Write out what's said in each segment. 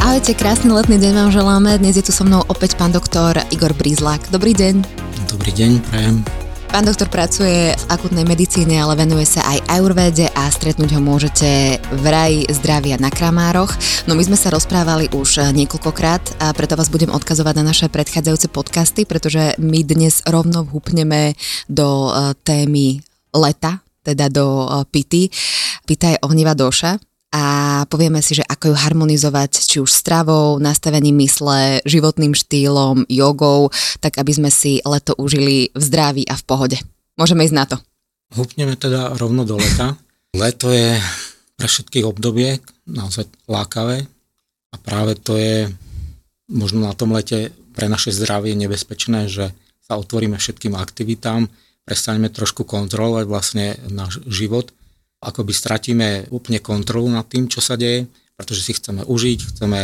Ahojte, krásny letný deň vám želáme. Dnes je tu so mnou opäť pán doktor Igor Brízlak. Dobrý deň. Dobrý deň, prajem. Pán doktor pracuje v akutnej medicíne, ale venuje sa aj ajurvéde a stretnúť ho môžete v raji zdravia na Kramároch. No my sme sa rozprávali už niekoľkokrát a preto vás budem odkazovať na naše predchádzajúce podcasty, pretože my dnes rovno vhupneme do e, témy leta, teda do e, pity. Pita je ohnivá doša, a povieme si, že ako ju harmonizovať či už stravou, nastavením mysle, životným štýlom, jogou, tak aby sme si leto užili v zdraví a v pohode. Môžeme ísť na to. Hupneme teda rovno do leta. Leto je pre všetkých obdobie naozaj lákavé a práve to je možno na tom lete pre naše zdravie nebezpečné, že sa otvoríme všetkým aktivitám, prestaneme trošku kontrolovať vlastne náš život akoby stratíme úplne kontrolu nad tým, čo sa deje, pretože si chceme užiť, chceme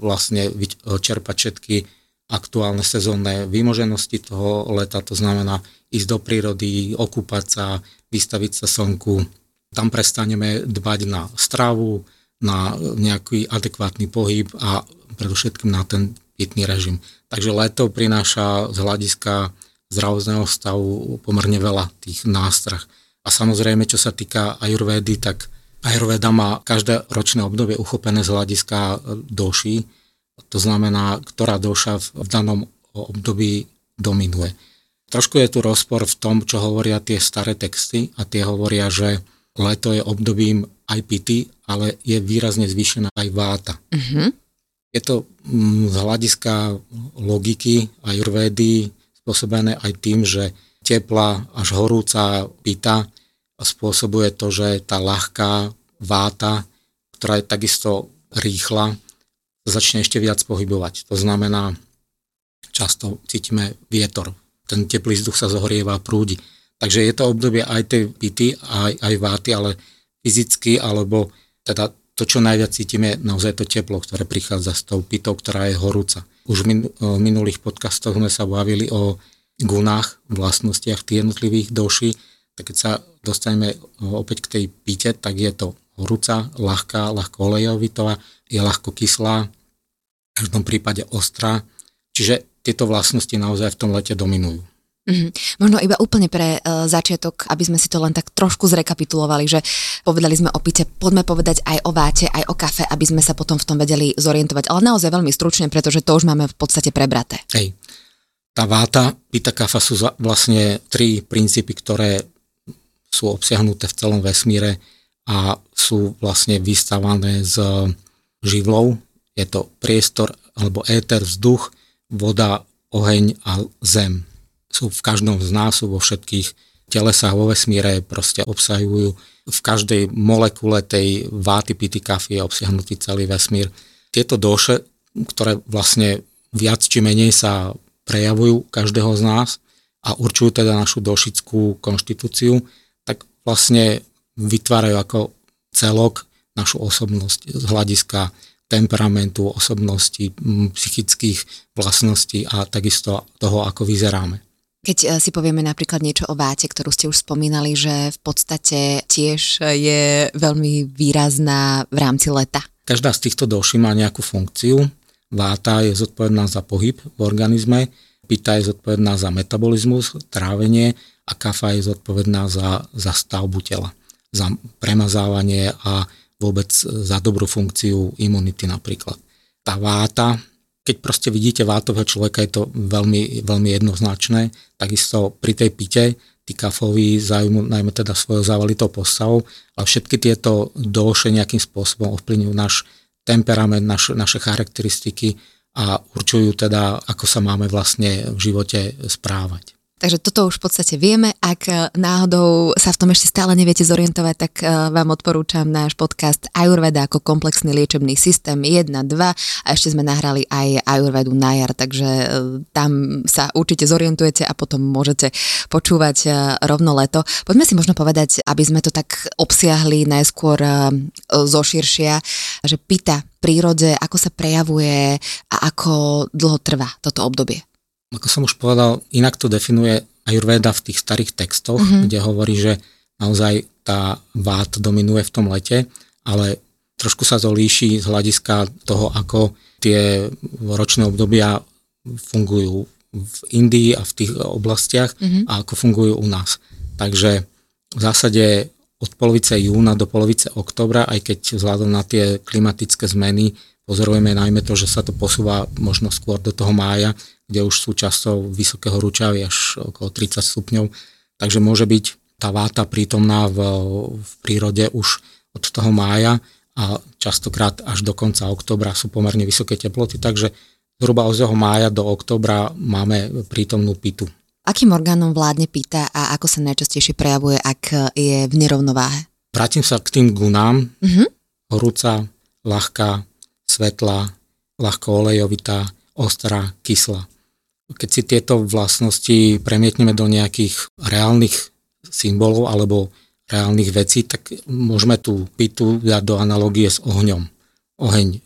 vlastne čerpať všetky aktuálne sezónne výmoženosti toho leta, to znamená ísť do prírody, okúpať sa, vystaviť sa slnku. Tam prestaneme dbať na stravu, na nejaký adekvátny pohyb a predovšetkým na ten pitný režim. Takže leto prináša z hľadiska zdravotného stavu pomerne veľa tých nástrah. A samozrejme, čo sa týka ajurvédy, tak ajurvéda má každé ročné obdobie uchopené z hľadiska e, doší, to znamená, ktorá doša v danom období dominuje. Trošku je tu rozpor v tom, čo hovoria tie staré texty a tie hovoria, že leto je obdobím aj pity, ale je výrazne zvýšená aj váta. Uh-huh. Je to mm, z hľadiska logiky ajurvédy spôsobené aj tým, že teplá až horúca pita spôsobuje to, že tá ľahká váta, ktorá je takisto rýchla, začne ešte viac pohybovať. To znamená, často cítime vietor. Ten teplý vzduch sa zohrieva prúdi. Takže je to obdobie aj tej pity, aj, aj váty, ale fyzicky, alebo teda to, čo najviac cítime, naozaj to teplo, ktoré prichádza s tou pitou, ktorá je horúca. Už v minulých podcastoch sme sa bavili o gunách, vlastnostiach tých jednotlivých doší, tak keď sa dostaneme opäť k tej pite, tak je to horúca, ľahká, ľahko olejovitová, je ľahko kyslá, v každom prípade ostrá. Čiže tieto vlastnosti naozaj v tom lete dominujú. Mm-hmm. Možno iba úplne pre uh, začiatok, aby sme si to len tak trošku zrekapitulovali, že povedali sme o pite, poďme povedať aj o váte, aj o kafe, aby sme sa potom v tom vedeli zorientovať. Ale naozaj veľmi stručne, pretože to už máme v podstate prebraté. Hej. Tá váta, pita, kafa sú vlastne tri princípy, ktoré sú obsiahnuté v celom vesmíre a sú vlastne vystavané z živlov. Je to priestor alebo éter, vzduch, voda, oheň a zem. Sú v každom z nás, sú vo všetkých telesách vo vesmíre, proste obsahujú v každej molekule tej váty, pity, kafy je obsiahnutý celý vesmír. Tieto doše, ktoré vlastne viac či menej sa prejavujú každého z nás a určujú teda našu došickú konštitúciu, vlastne vytvárajú ako celok našu osobnosť z hľadiska temperamentu, osobnosti, psychických vlastností a takisto toho, ako vyzeráme. Keď e, si povieme napríklad niečo o váte, ktorú ste už spomínali, že v podstate tiež je veľmi výrazná v rámci leta. Každá z týchto doší má nejakú funkciu. Váta je zodpovedná za pohyb v organizme, pita je zodpovedná za metabolizmus, trávenie a kafa je zodpovedná za, za stavbu tela, za premazávanie a vôbec za dobrú funkciu imunity napríklad. Tá váta, keď proste vidíte vátového človeka, je to veľmi, veľmi jednoznačné. Takisto pri tej pite, tí kafoví zaujímu najmä teda svojou závalitou postavou, ale všetky tieto doše nejakým spôsobom ovplyvňujú náš temperament, naš, naše charakteristiky a určujú teda, ako sa máme vlastne v živote správať. Takže toto už v podstate vieme. Ak e, náhodou sa v tom ešte stále neviete zorientovať, tak e, vám odporúčam náš podcast Ayurveda ako komplexný liečebný systém 1, 2 a ešte sme nahrali aj Ayurvedu na jar, takže e, tam sa určite zorientujete a potom môžete počúvať rovno leto. Poďme si možno povedať, aby sme to tak obsiahli najskôr zo širšia, že pýta prírode, ako sa prejavuje a ako dlho trvá toto obdobie. Ako som už povedal, inak to definuje Ayurveda v tých starých textoch, mm-hmm. kde hovorí, že naozaj tá vát dominuje v tom lete, ale trošku sa to líši z hľadiska toho, ako tie ročné obdobia fungujú v Indii a v tých oblastiach mm-hmm. a ako fungujú u nás. Takže v zásade od polovice júna do polovice oktobra, aj keď vzhľadom na tie klimatické zmeny pozorujeme najmä to, že sa to posúva možno skôr do toho mája, kde už sú často vysoké horúčavy až okolo 30 stupňov. Takže môže byť tá váta prítomná v, v prírode už od toho mája a častokrát až do konca oktobra sú pomerne vysoké teploty, takže zhruba od toho mája do oktobra máme prítomnú pitu. Akým orgánom vládne pýta a ako sa najčastejšie prejavuje, ak je v nerovnováhe? Vrátim sa k tým gunám. Uh-huh. Horúca, ľahká, svetlá, ľahko olejovitá, ostrá, kyslá. Keď si tieto vlastnosti premietneme do nejakých reálnych symbolov alebo reálnych vecí, tak môžeme tú pitu dať do analogie s ohňom. Oheň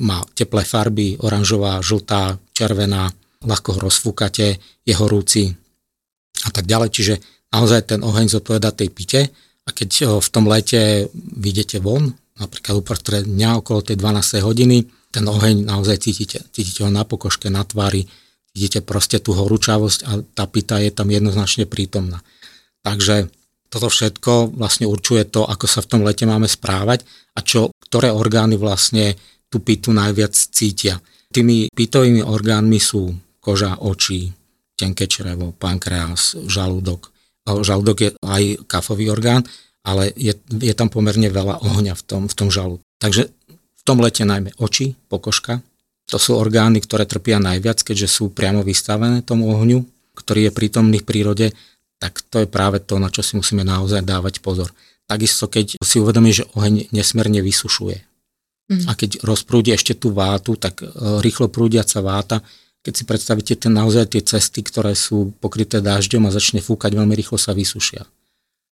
má teplé farby, oranžová, žltá, červená, ľahko ho rozfúkate, je horúci a tak ďalej. Čiže naozaj ten oheň zodpoveda tej pite a keď v tom lete vidíte von, napríklad uprostred dňa okolo tej 12. hodiny, ten oheň naozaj cítite. Cítite ho na pokožke, na tvári, vidíte proste tú horúčavosť a tá pita je tam jednoznačne prítomná. Takže toto všetko vlastne určuje to, ako sa v tom lete máme správať a čo, ktoré orgány vlastne tú pitu najviac cítia. Tými pitovými orgánmi sú koža, oči, tenké črevo, pankreas, žalúdok. Žalúdok je aj kafový orgán, ale je, je tam pomerne veľa ohňa v tom, v tom žalúdku. Takže v tom lete najmä oči, pokožka, to sú orgány, ktoré trpia najviac, keďže sú priamo vystavené tomu ohňu, ktorý je prítomný v prírode, tak to je práve to, na čo si musíme naozaj dávať pozor. Takisto, keď si uvedomí, že oheň nesmierne vysušuje. Mm. A keď rozprúdi ešte tú vátu, tak e, rýchlo prúdiaca váta, keď si predstavíte ten, naozaj tie cesty, ktoré sú pokryté dažďom a začne fúkať, veľmi rýchlo sa vysušia.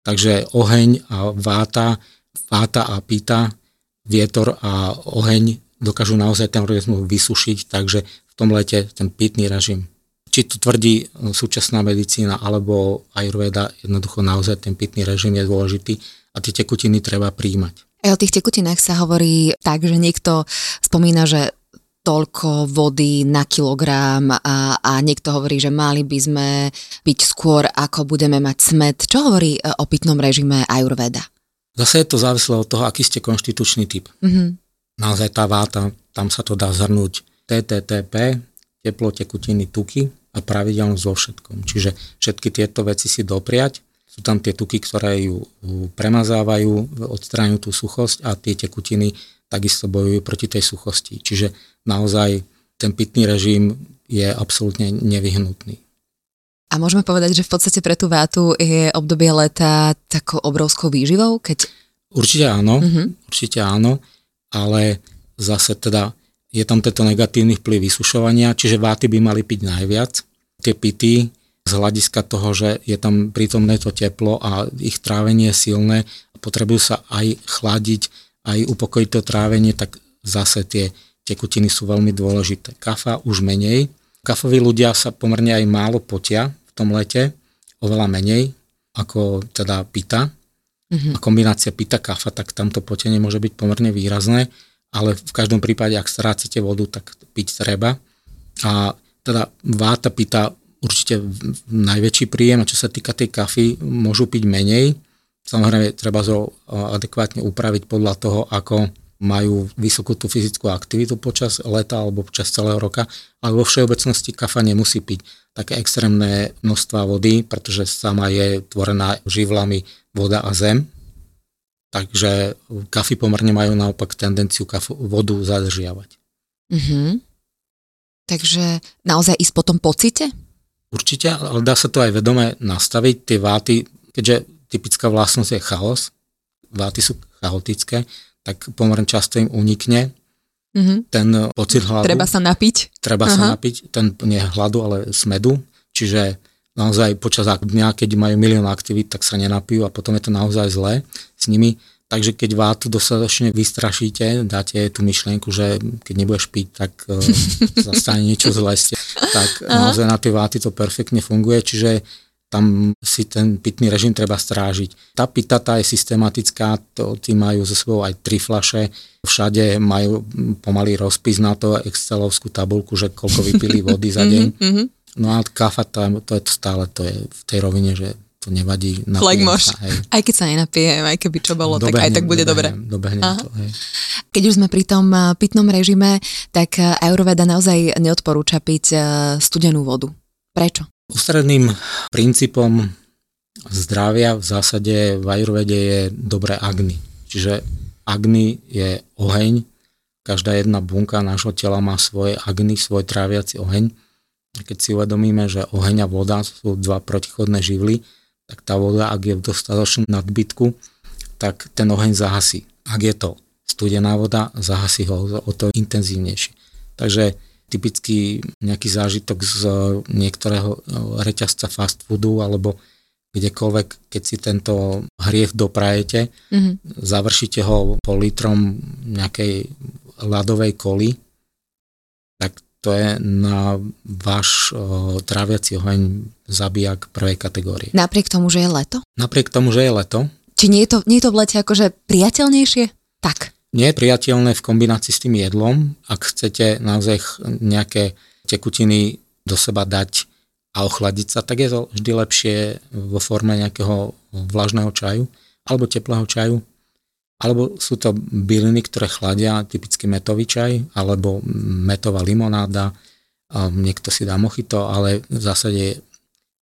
Takže oheň a váta, váta a pýta, vietor a oheň dokážu naozaj ten organizmus vysušiť, takže v tom lete ten pitný režim. Či to tvrdí e, súčasná medicína alebo Ayurveda, jednoducho naozaj ten pitný režim je dôležitý a tie tekutiny treba príjmať. Aj o tých tekutinách sa hovorí tak, že niekto spomína, že toľko vody na kilogram a, a niekto hovorí, že mali by sme byť skôr, ako budeme mať smet. Čo hovorí e, o pitnom režime Ayurveda? Zase je to závislé od toho, aký ste konštitučný typ. Mm-hmm naozaj tá váta, tam sa to dá zhrnúť TTTP, teplo, tekutiny, tuky a pravidelnosť vo všetkom. Čiže všetky tieto veci si dopriať. Sú tam tie tuky, ktoré ju premazávajú, odstráňujú tú suchosť a tie tekutiny takisto bojujú proti tej suchosti. Čiže naozaj ten pitný režim je absolútne nevyhnutný. A môžeme povedať, že v podstate pre tú vátu je obdobie leta takou obrovskou výživou? Keď... Určite áno, uh-huh. určite áno ale zase teda je tam tento negatívny vplyv vysušovania, čiže váty by mali piť najviac. Tie pity z hľadiska toho, že je tam prítomné to teplo a ich trávenie je silné, potrebujú sa aj chladiť, aj upokojiť to trávenie, tak zase tie tekutiny sú veľmi dôležité. Kafa už menej. Kafoví ľudia sa pomerne aj málo potia v tom lete, oveľa menej ako teda pita. Uh-huh. A kombinácia pita kafa, tak tamto potenie môže byť pomerne výrazné, ale v každom prípade, ak strácate vodu, tak piť treba. A teda váta pita určite najväčší príjem a čo sa týka tej kafy, môžu piť menej. Samozrejme, treba zo adekvátne upraviť podľa toho, ako majú vysokú tú fyzickú aktivitu počas leta alebo počas celého roka, ale vo všeobecnosti kafa nemusí piť také extrémne množstva vody, pretože sama je tvorená živlami voda a zem. Takže kafy pomerne majú naopak tendenciu kafu, vodu zadržiavať. Mm-hmm. Takže naozaj ísť po tom pocite? Určite, ale dá sa to aj vedome nastaviť. Tie váty, keďže typická vlastnosť je chaos, váty sú chaotické, tak pomerne často im unikne mm-hmm. ten pocit hladu. Treba sa napiť. Treba Aha. sa napiť, ten nie hladu, ale smedu. Čiže naozaj počas dňa, keď majú milión aktivít, tak sa nenapijú a potom je to naozaj zlé s nimi. Takže keď vátu dostatočne vystrašíte, dáte tú myšlienku, že keď nebudeš piť, tak uh, stane niečo zlé, tak Aha. naozaj na tie váty to perfektne funguje, čiže tam si ten pitný režim treba strážiť. Tá pitata je systematická, to, tí majú so sebou aj tri flaše, všade majú pomalý rozpis na to, excelovskú tabulku, že koľko vypili vody za deň. Mm-hmm. No a kafa, to, to je to stále, to je v tej rovine, že to nevadí. Flagmoš. Aj keď sa nenapijem, aj keby čo bolo, dobehnem, tak aj tak bude dobre. Dobehnem to, hej. Keď už sme pri tom eh, pitnom režime, tak eh, Ayurveda naozaj neodporúča piť eh, studenú vodu. Prečo? Ústredným princípom zdravia v zásade v Ayurvede je dobré agny. Čiže agny je oheň, každá jedna bunka nášho tela má svoje agny, svoj tráviaci oheň. Keď si uvedomíme, že oheň a voda sú dva protichodné živly, tak tá voda, ak je v dostatočnom nadbytku, tak ten oheň zahasí. Ak je to studená voda, zahasí ho o to intenzívnejšie. Takže typický nejaký zážitok z niektorého reťazca fast foodu alebo kdekoľvek, keď si tento hriech doprajete, mm-hmm. završíte ho pol litrom nejakej ľadovej koly, tak to je na váš o, tráviaci oheň zabijak prvej kategórie. Napriek tomu, že je leto? Napriek tomu, že je leto. Či nie je to, nie je to v lete akože priateľnejšie? Tak. Nie je priateľné v kombinácii s tým jedlom, ak chcete naozaj nejaké tekutiny do seba dať a ochladiť sa, tak je to vždy lepšie vo forme nejakého vlažného čaju alebo teplého čaju. Alebo sú to byliny, ktoré chladia, typicky metový čaj, alebo metová limonáda, niekto si dá mochito, ale v zásade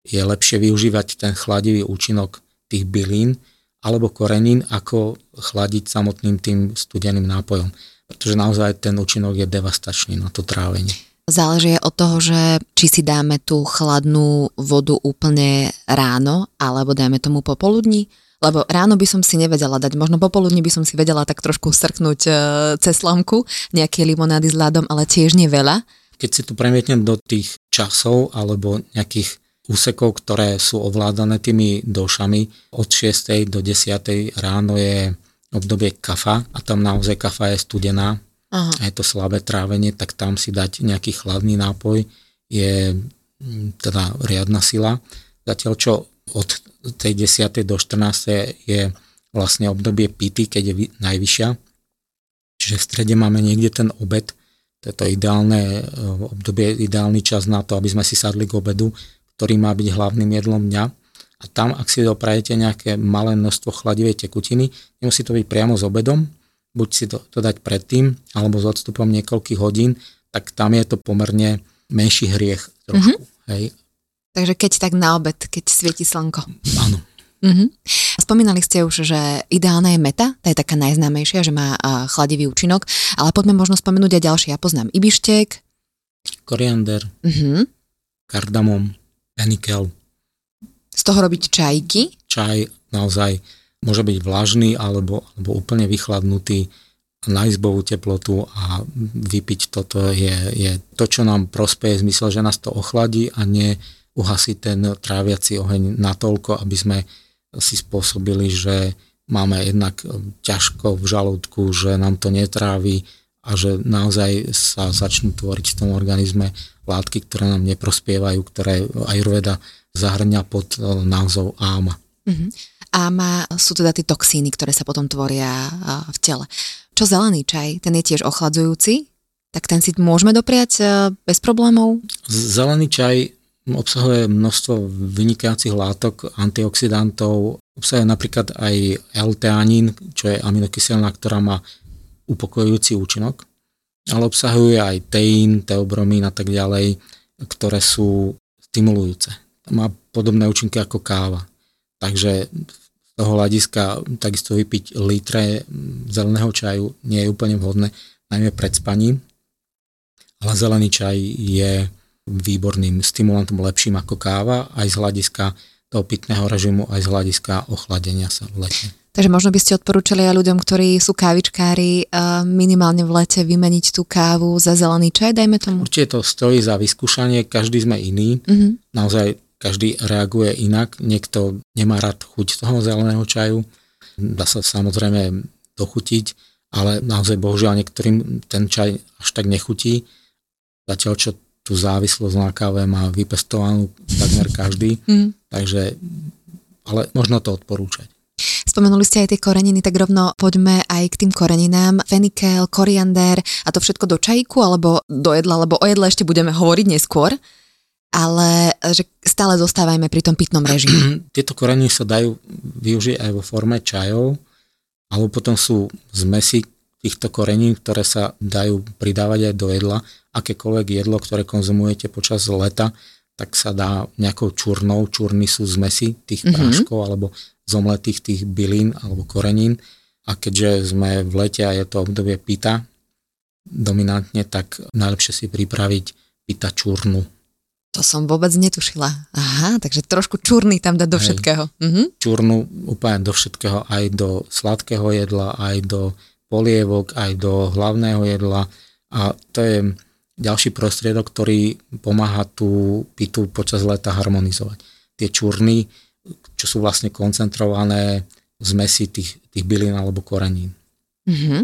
je lepšie využívať ten chladivý účinok tých bylín alebo korenín, ako chladiť samotným tým studeným nápojom. Pretože naozaj ten účinok je devastačný na to trávenie. Záleží od toho, že či si dáme tú chladnú vodu úplne ráno, alebo dáme tomu popoludní, lebo ráno by som si nevedela dať, možno popoludní by som si vedela tak trošku srknúť e, cez slamku nejaké limonády s ľadom, ale tiež nie veľa. Keď si tu premietnem do tých časov alebo nejakých úsekov, ktoré sú ovládané tými došami, od 6. do 10. ráno je obdobie kafa a tam naozaj kafa je studená Aha. a je to slabé trávenie, tak tam si dať nejaký chladný nápoj je mm, teda riadna sila. Zatiaľ čo od tej 10. do 14. je vlastne obdobie pity, keď je najvyššia. Čiže v strede máme niekde ten obed, to je to ideálne e, obdobie, ideálny čas na to, aby sme si sadli k obedu, ktorý má byť hlavným jedlom dňa. A tam, ak si doprajete nejaké malé množstvo chladivej tekutiny, nemusí to byť priamo s obedom, buď si to, to dať predtým, alebo s odstupom niekoľkých hodín, tak tam je to pomerne menší hriech trošku. Mm-hmm. Hej. Takže keď tak na obed, keď svieti slnko. Áno. Uh-huh. Spomínali ste už, že ideálna je meta, tá je taká najznámejšia, že má chladivý účinok, ale poďme možno spomenúť aj ďalšie. Ja poznám ibištek, koriander, uh-huh. kardamom, penikel. Z toho robiť čajky? Čaj naozaj môže byť vlažný alebo, alebo úplne vychladnutý na izbovú teplotu a vypiť toto je, je to, čo nám prospeje, zmysel, že nás to ochladí a nie uhasiť ten tráviaci oheň natoľko, aby sme si spôsobili, že máme jednak ťažko v žalúdku, že nám to netrávi a že naozaj sa začnú tvoriť v tom organizme látky, ktoré nám neprospievajú, ktoré Ayurveda zahrňa pod e, názov áma. Uh-huh. Áma sú teda tie toxíny, ktoré sa potom tvoria e, v tele. Čo zelený čaj, ten je tiež ochladzujúci, tak ten si môžeme dopriať e, bez problémov? Zelený čaj obsahuje množstvo vynikajúcich látok, antioxidantov, obsahuje napríklad aj L-teanín, čo je aminokyselina, ktorá má upokojujúci účinok, ale obsahuje aj teín, teobromín a tak ďalej, ktoré sú stimulujúce. Má podobné účinky ako káva. Takže z toho hľadiska takisto vypiť litre zeleného čaju nie je úplne vhodné, najmä pred spaním. Ale zelený čaj je výborným stimulantom, lepším ako káva, aj z hľadiska toho pitného režimu, aj z hľadiska ochladenia sa v lete. Takže možno by ste odporúčali aj ľuďom, ktorí sú kávičkári, minimálne v lete vymeniť tú kávu za zelený čaj, dajme tomu? Určite to stojí za vyskúšanie, každý sme iný. Mm-hmm. Naozaj každý reaguje inak. Niekto nemá rád chuť toho zeleného čaju. Dá sa samozrejme dochutiť, ale naozaj bohužiaľ niektorým ten čaj až tak nechutí. Zatiaľ, čo tú závislosť na káve má vypestovanú takmer každý. Mm. Takže, ale možno to odporúčať. Spomenuli ste aj tie koreniny, tak rovno poďme aj k tým koreninám. Fenikel, koriander a to všetko do čajíku alebo do jedla, lebo o jedle ešte budeme hovoriť neskôr ale že stále zostávajme pri tom pitnom režime. Tieto koreniny sa dajú využiť aj vo forme čajov, alebo potom sú zmesy týchto korenín, ktoré sa dajú pridávať aj do jedla. Akékoľvek jedlo, ktoré konzumujete počas leta, tak sa dá nejakou čurnou, čurny sú zmesy tých mm-hmm. práškov alebo zomletých tých bylín alebo korenín. A keďže sme v lete a je to obdobie pita dominantne, tak najlepšie si pripraviť pita čurnu. To som vôbec netušila. Aha, takže trošku čurny tam dať do Hej. všetkého. Mhm. Čurnu úplne do všetkého, aj do sladkého jedla, aj do polievok, aj do hlavného jedla. A to je ďalší prostriedok, ktorý pomáha tú pitu počas leta harmonizovať. Tie čurny čo sú vlastne koncentrované zmesi tých, tých bylín alebo korenín. Mm-hmm.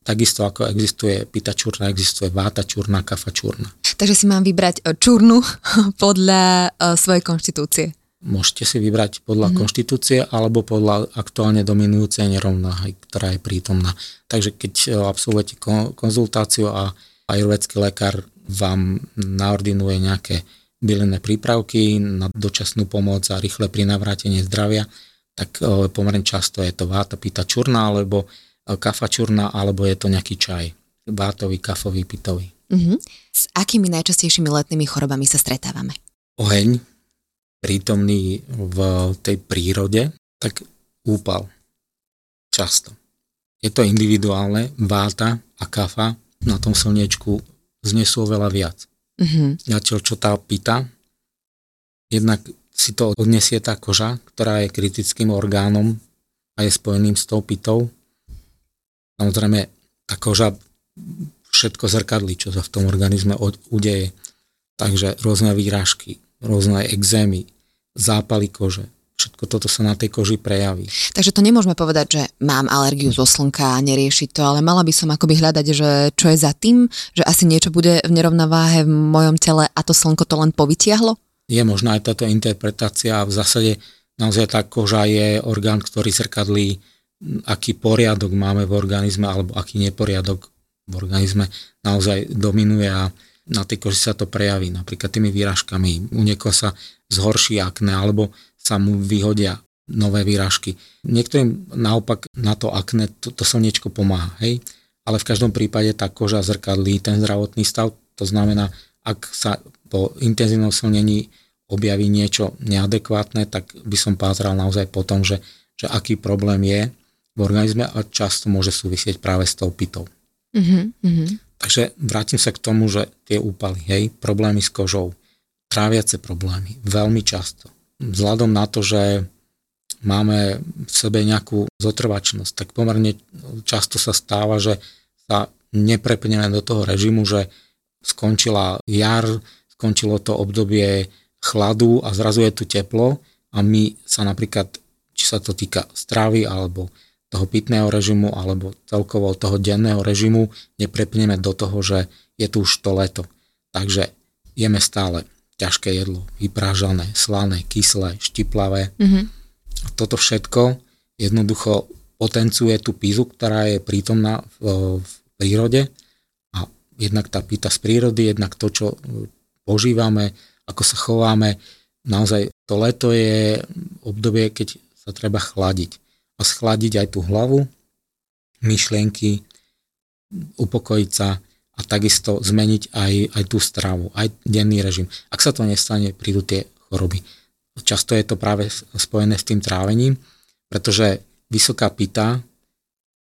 Takisto ako existuje pita čurna, existuje váta čurna, kafa čurna. Takže si mám vybrať e, čurnu podľa uh, svojej konštitúcie. Môžete si vybrať podľa mm-hmm. konštitúcie alebo podľa aktuálne dominujúcej nerovnáhy, ktorá je prítomná. Takže keď e, absolvujete konzultáciu a ajurvedský lekár vám naordinuje nejaké bylinné prípravky na dočasnú pomoc a rýchle pri navrátenie zdravia, tak e, pomerne často je to váta pita čurná, alebo e, kafa čurná, alebo je to nejaký čaj. Vátový, kafový, pitový. Uh-huh. S akými najčastejšími letnými chorobami sa stretávame? Oheň, prítomný v tej prírode, tak úpal. Často. Je to individuálne, váta a kafa na tom slniečku znesú veľa viac. Mm-hmm. Zatiaľ, čo tá pita, jednak si to odnesie tá koža, ktorá je kritickým orgánom a je spojeným s tou pitou. Samozrejme, tá koža všetko zrkadlí, čo sa v tom organizme udeje. Takže rôzne výrážky, rôzne exémy, zápaly kože, všetko toto sa na tej koži prejaví. Takže to nemôžeme povedať, že mám alergiu zo slnka a neriešiť to, ale mala by som akoby hľadať, že čo je za tým, že asi niečo bude v nerovnováhe v mojom tele a to slnko to len povytiahlo? Je možná aj táto interpretácia a v zásade naozaj tá koža je orgán, ktorý zrkadlí, aký poriadok máme v organizme alebo aký neporiadok v organizme naozaj dominuje a na tej koži sa to prejaví, napríklad tými výražkami. U niekoho sa zhorší akné, alebo sa mu vyhodia nové výražky. Niektorým naopak na to akné to, to slniečko pomáha, hej? ale v každom prípade tá koža zrkadlí ten zdravotný stav, to znamená, ak sa po intenzívnom slnení objaví niečo neadekvátne, tak by som pátral naozaj po tom, že, že aký problém je v organizme a často môže súvisieť práve s tou pitou. Mm-hmm. Takže vrátim sa k tomu, že tie úpaly, hej, problémy s kožou, tráviace problémy, veľmi často vzhľadom na to, že máme v sebe nejakú zotrvačnosť, tak pomerne často sa stáva, že sa neprepneme do toho režimu, že skončila jar, skončilo to obdobie chladu a zrazu je tu teplo a my sa napríklad, či sa to týka stravy alebo toho pitného režimu alebo celkovo toho denného režimu, neprepneme do toho, že je tu už to leto. Takže jeme stále ťažké jedlo, vyprážané, slané, kyslé, štiplavé. Mm-hmm. A toto všetko jednoducho potencuje tú pízu, ktorá je prítomná v, v prírode a jednak tá pýta z prírody, jednak to, čo požívame, ako sa chováme. Naozaj to leto je obdobie, keď sa treba chladiť. A schladiť aj tú hlavu, myšlienky, upokojiť sa, a takisto zmeniť aj, aj tú stravu, aj denný režim. Ak sa to nestane, prídu tie choroby. Často je to práve spojené s tým trávením, pretože vysoká pita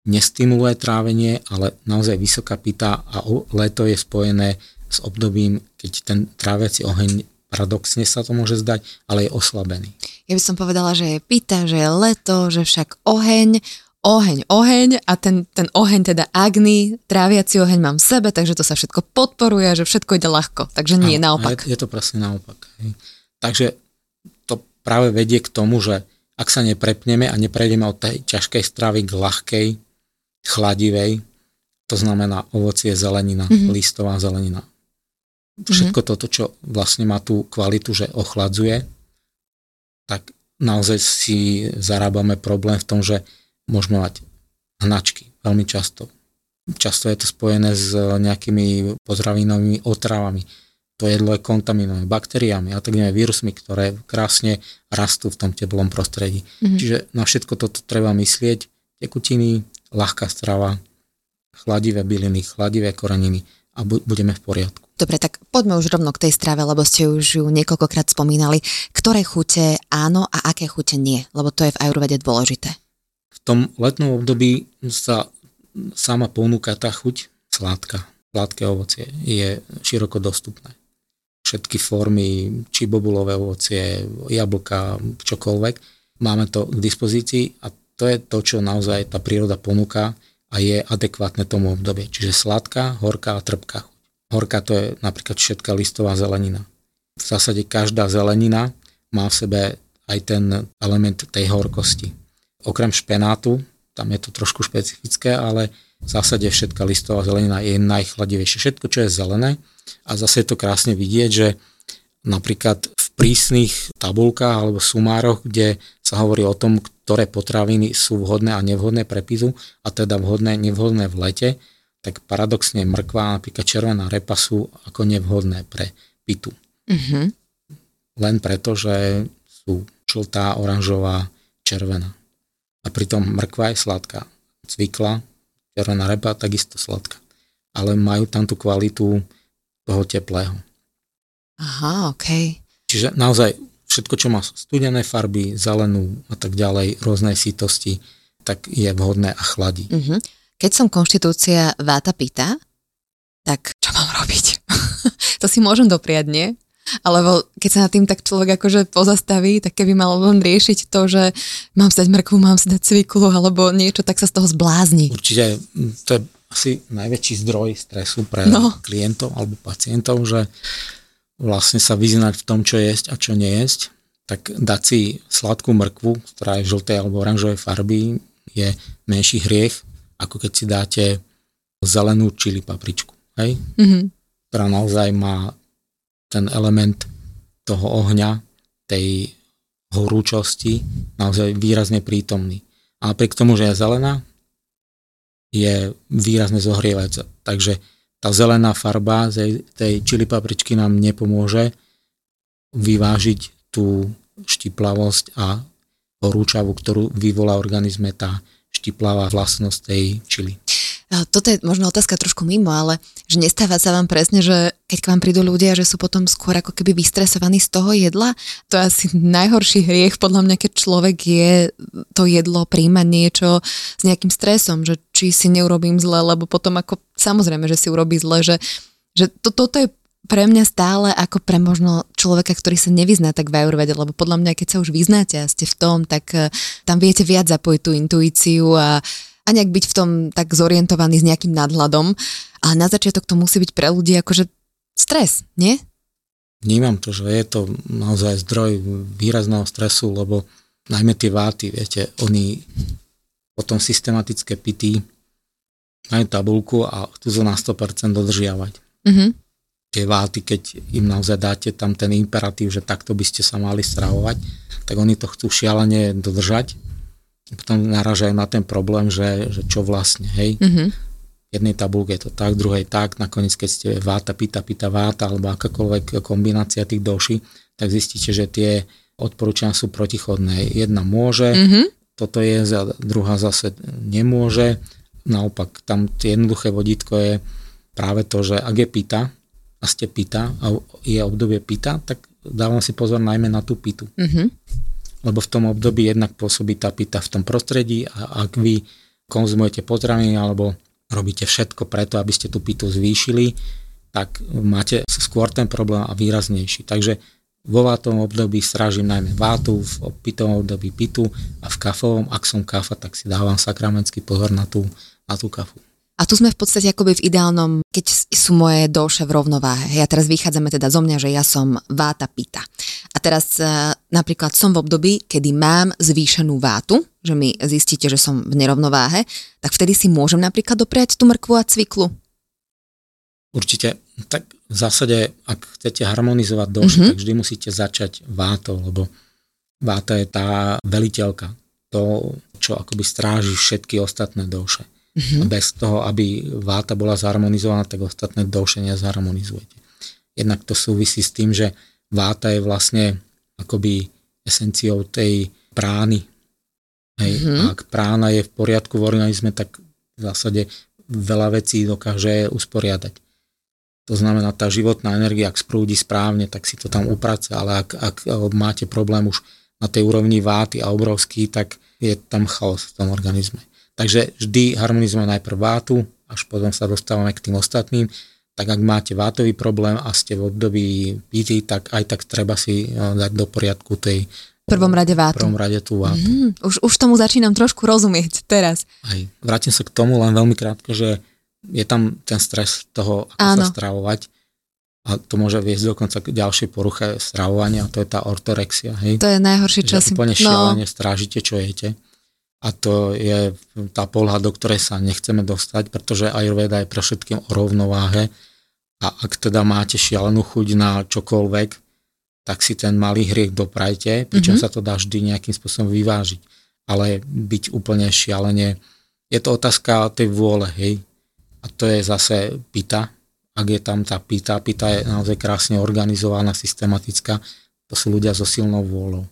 nestimuluje trávenie, ale naozaj vysoká pita a leto je spojené s obdobím, keď ten tráviaci oheň paradoxne sa to môže zdať, ale je oslabený. Ja by som povedala, že je pita, že je leto, že však oheň, oheň, oheň a ten, ten oheň teda agny, tráviaci oheň mám v sebe, takže to sa všetko podporuje, že všetko ide ľahko. Takže nie, Áno, naopak. Je, je to presne naopak. Hej. Takže to práve vedie k tomu, že ak sa neprepneme a neprejdeme od tej ťažkej stravy k ľahkej, chladivej, to znamená ovocie, zelenina, mm-hmm. listová zelenina. Všetko mm-hmm. toto, čo vlastne má tú kvalitu, že ochladzuje, tak naozaj si zarábame problém v tom, že môžeme mať hnačky veľmi často. Často je to spojené s nejakými pozdravinovými otravami. To jedlo je kontaminované baktériami a tak ďalej, vírusmi, ktoré krásne rastú v tom teplom prostredí. Mm-hmm. Čiže na všetko toto treba myslieť. Tekutiny, ľahká strava, chladivé byliny, chladivé koreniny a budeme v poriadku. Dobre, tak poďme už rovno k tej strave, lebo ste už ju niekoľkokrát spomínali. Ktoré chute áno a aké chute nie? Lebo to je v ajurvede dôležité. V tom letnom období sa sama ponúka tá chuť sladká. Sladké ovocie je široko dostupné. Všetky formy, či bobulové ovocie, jablka, čokoľvek, máme to k dispozícii a to je to, čo naozaj tá príroda ponúka a je adekvátne tomu obdobie. Čiže sladká, horká a trpká chuť. Horká to je napríklad všetká listová zelenina. V zásade každá zelenina má v sebe aj ten element tej horkosti. Okrem špenátu, tam je to trošku špecifické, ale v zásade všetká listová zelenina je najchladivejšia. Všetko, čo je zelené a zase je to krásne vidieť, že napríklad v prísnych tabulkách alebo sumároch, kde sa hovorí o tom, ktoré potraviny sú vhodné a nevhodné pre pizu a teda vhodné, nevhodné v lete, tak paradoxne mrkva, napríklad červená repa sú ako nevhodné pre pitu. Mm-hmm. Len preto, že sú žltá, oranžová, červená. A pritom mrkva je sladká. Cvikla, červená repa, takisto sladká. Ale majú tam tú kvalitu toho teplého. Aha, OK. Čiže naozaj všetko, čo má studené farby, zelenú a tak ďalej, rôzne sítosti, tak je vhodné a chladí. Mm-hmm. Keď som konštitúcia váta pýta, tak čo mám robiť? to si môžem dopriať, nie? Alebo keď sa nad tým tak človek akože pozastaví, tak keby mal len riešiť to, že mám si dať mrkvu, mám si dať cviklu alebo niečo, tak sa z toho zblázni. Určite to je asi najväčší zdroj stresu pre no. klientov alebo pacientov, že vlastne sa vyznať v tom, čo jesť a čo nejesť, tak dať si sladkú mrkvu, ktorá je žltej alebo oranžovej farby, je menší hriech, ako keď si dáte zelenú čili papričku, hej? Mm-hmm. ktorá naozaj má ten element toho ohňa, tej horúčosti naozaj výrazne prítomný. A napriek tomu, že je zelená, je výrazne zohrievajúca. Takže tá zelená farba z tej čili papričky nám nepomôže vyvážiť tú štiplavosť a horúčavu, ktorú vyvolá organizme tá štiplavá vlastnosť tej čili. Toto je možno otázka trošku mimo, ale že nestáva sa vám presne, že keď k vám prídu ľudia, že sú potom skôr ako keby vystresovaní z toho jedla, to je asi najhorší hriech podľa mňa, keď človek je to jedlo, príjma niečo s nejakým stresom, že či si neurobím zle, lebo potom ako samozrejme, že si urobí zle, že, že to, toto je pre mňa stále ako pre možno človeka, ktorý sa nevyzná tak v ajurvede, lebo podľa mňa, keď sa už vyznáte a ste v tom, tak uh, tam viete viac zapojiť tú intuíciu a, a nejak byť v tom tak zorientovaný s nejakým nadhľadom. A na začiatok to musí byť pre ľudí akože stres, nie? Vnímam to, že je to naozaj zdroj výrazného stresu, lebo najmä tie váty, viete, oni potom systematické pity majú tabulku a chcú to na 100% dodržiavať. Mm-hmm tie váty, keď im naozaj dáte tam ten imperatív, že takto by ste sa mali stravovať, tak oni to chcú šialene dodržať. Potom naražajú na ten problém, že, že čo vlastne, hej. Mm-hmm. Jednej tabulke je to tak, druhej tak, nakoniec keď ste váta, pita, pita, váta, alebo akákoľvek kombinácia tých doší, tak zistíte, že tie odporúčania sú protichodné. Jedna môže, mm-hmm. toto je, druhá zase nemôže. Naopak, tam jednoduché vodítko je práve to, že ak je pita, a ste pita a je obdobie pita, tak dávam si pozor najmä na tú pitu. Mm-hmm. Lebo v tom období jednak pôsobí tá pita v tom prostredí a ak vy konzumujete potraviny alebo robíte všetko preto, aby ste tú pitu zvýšili, tak máte skôr ten problém a výraznejší. Takže vo vátovom období strážim najmä vátu, v pitovom období pitu a v kafovom, ak som kafa, tak si dávam sakramentský pozor na tú, na tú kafu. A tu sme v podstate akoby v ideálnom, keď sú moje doše v rovnováhe. Ja teraz vychádzame teda zo mňa, že ja som váta pita. A teraz e, napríklad som v období, kedy mám zvýšenú vátu, že mi zistíte, že som v nerovnováhe, tak vtedy si môžem napríklad dopriať tú mrkvu a cviklu. Určite. Tak v zásade, ak chcete harmonizovať doše, mm-hmm. tak vždy musíte začať vátou, lebo váta je tá veliteľka. To, čo akoby stráži všetky ostatné doše. Mm-hmm. Bez toho, aby váta bola zharmonizovaná, tak ostatné douše nezharmonizujete. Jednak to súvisí s tým, že váta je vlastne akoby esenciou tej prány. Hej. Mm-hmm. A ak prána je v poriadku v organizme, tak v zásade veľa vecí dokáže usporiadať. To znamená, tá životná energia, ak sprúdi správne, tak si to tam uprace, ale ak, ak máte problém už na tej úrovni váty a obrovský, tak je tam chaos v tom organizme. Takže vždy harmonizujeme najprv vátu, až potom sa dostávame k tým ostatným. Tak ak máte vátový problém a ste v období pity, tak aj tak treba si eh, dať do poriadku tej prvom rade vátu. Prvom rade tú vátu. Mm, už, už tomu začínam trošku rozumieť teraz. Aj, vrátim sa k tomu len veľmi krátko, že je tam ten stres toho, ako Áno. sa stravovať a to môže viesť dokonca k ďalšej poruche stravovania a to je tá ortorexia. Hej? To je najhoršie, čo si... Úplne šialene no. strážite, čo jete a to je tá polha, do ktorej sa nechceme dostať, pretože Ayurveda je pre všetkým o rovnováhe a ak teda máte šialenú chuť na čokoľvek, tak si ten malý hriech doprajte, pričom mm-hmm. sa to dá vždy nejakým spôsobom vyvážiť. Ale byť úplne šialene, je to otázka tej vôle, hej. A to je zase pita. Ak je tam tá pita, pita je naozaj krásne organizovaná, systematická, to sú ľudia so silnou vôľou.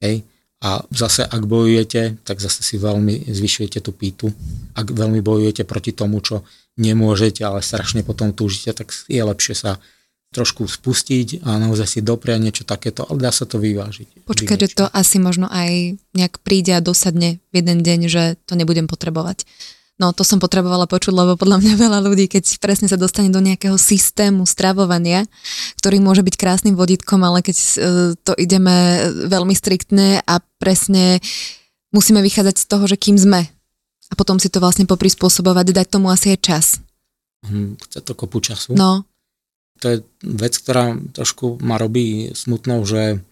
Hej a zase, ak bojujete, tak zase si veľmi zvyšujete tú pítu. Ak veľmi bojujete proti tomu, čo nemôžete, ale strašne potom túžite, tak je lepšie sa trošku spustiť a naozaj si dopriať niečo takéto, ale dá sa to vyvážiť. Počkaj, že to asi možno aj nejak príde a dosadne v jeden deň, že to nebudem potrebovať. No to som potrebovala počuť, lebo podľa mňa veľa ľudí, keď presne sa dostane do nejakého systému stravovania, ktorý môže byť krásnym vodítkom, ale keď e, to ideme veľmi striktne a presne musíme vychádzať z toho, že kým sme. A potom si to vlastne poprispôsobovať, dať tomu asi aj čas. Hm, chce to kopu času. No. To je vec, ktorá trošku ma robí smutnou, že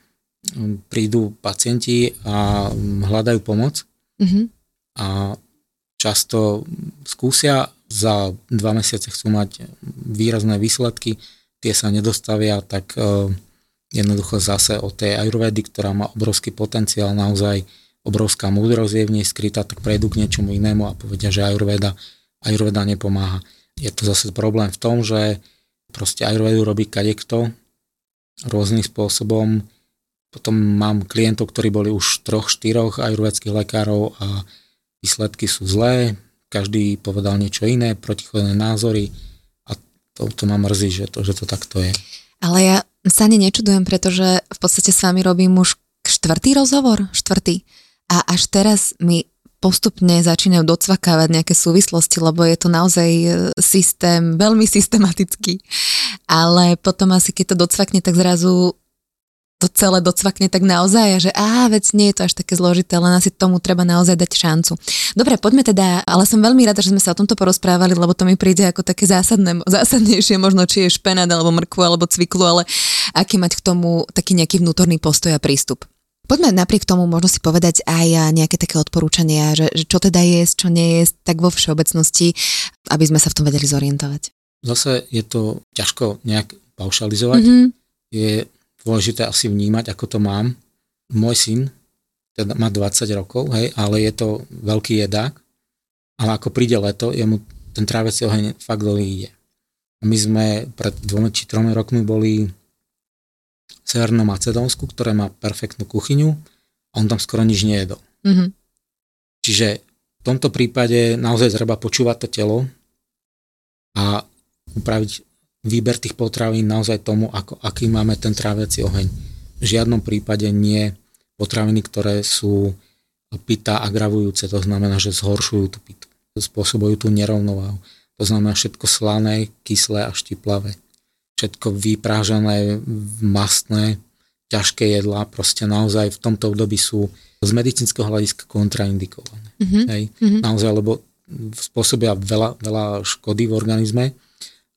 prídu pacienti a hľadajú pomoc mm-hmm. a často skúsia, za dva mesiace chcú mať výrazné výsledky, tie sa nedostavia, tak uh, jednoducho zase o tej ajurvedy, ktorá má obrovský potenciál, naozaj obrovská múdrosť je v nej skrytá, tak prejdú k niečomu inému a povedia, že ajurveda, ajurveda nepomáha. Je to zase problém v tom, že proste ajurvedu robí kadekto rôznym spôsobom. Potom mám klientov, ktorí boli už troch, štyroch ajurvedských lekárov a výsledky sú zlé, každý povedal niečo iné, protichodné názory a to, to ma mrzí, že to, že to takto je. Ale ja sa ani nečudujem, pretože v podstate s vami robím už štvrtý rozhovor, štvrtý. A až teraz mi postupne začínajú docvakávať nejaké súvislosti, lebo je to naozaj e, systém, veľmi systematický. Ale potom asi keď to docvakne, tak zrazu to celé docvakne tak naozaj, že á, vec nie je to až také zložité, len asi tomu treba naozaj dať šancu. Dobre, poďme teda, ale som veľmi rada, že sme sa o tomto porozprávali, lebo to mi príde ako také zásadné, zásadnejšie, možno či je špenát, alebo mrkvu, alebo cviklu, ale aký mať k tomu taký nejaký vnútorný postoj a prístup. Poďme napriek tomu možno si povedať aj nejaké také odporúčania, že, že čo teda je, čo nie je, tak vo všeobecnosti, aby sme sa v tom vedeli zorientovať. Zase je to ťažko nejak paušalizovať. Mm-hmm. Je dôležité asi vnímať, ako to mám. Môj syn teda má 20 rokov, hej, ale je to veľký jedák, ale ako príde leto, jemu ten trávecí oheň fakt dole ide. My sme pred dvomi či tromi rokmi boli v Severnom Macedónsku, ktoré má perfektnú kuchyňu a on tam skoro nič nejedol. Mm-hmm. Čiže v tomto prípade naozaj treba počúvať to telo a upraviť výber tých potravín naozaj tomu, ako, aký máme ten tráviaci oheň. V žiadnom prípade nie potraviny, ktoré sú pita agravujúce, to znamená, že zhoršujú tú pitu, spôsobujú tú nerovnováhu. To znamená všetko slané, kyslé a štiplavé. všetko vyprážané, mastné, ťažké jedlá, proste naozaj v tomto období sú z medicínskeho hľadiska kontraindikované. Mm-hmm. Hej? Mm-hmm. Naozaj, lebo spôsobia veľa, veľa škody v organizme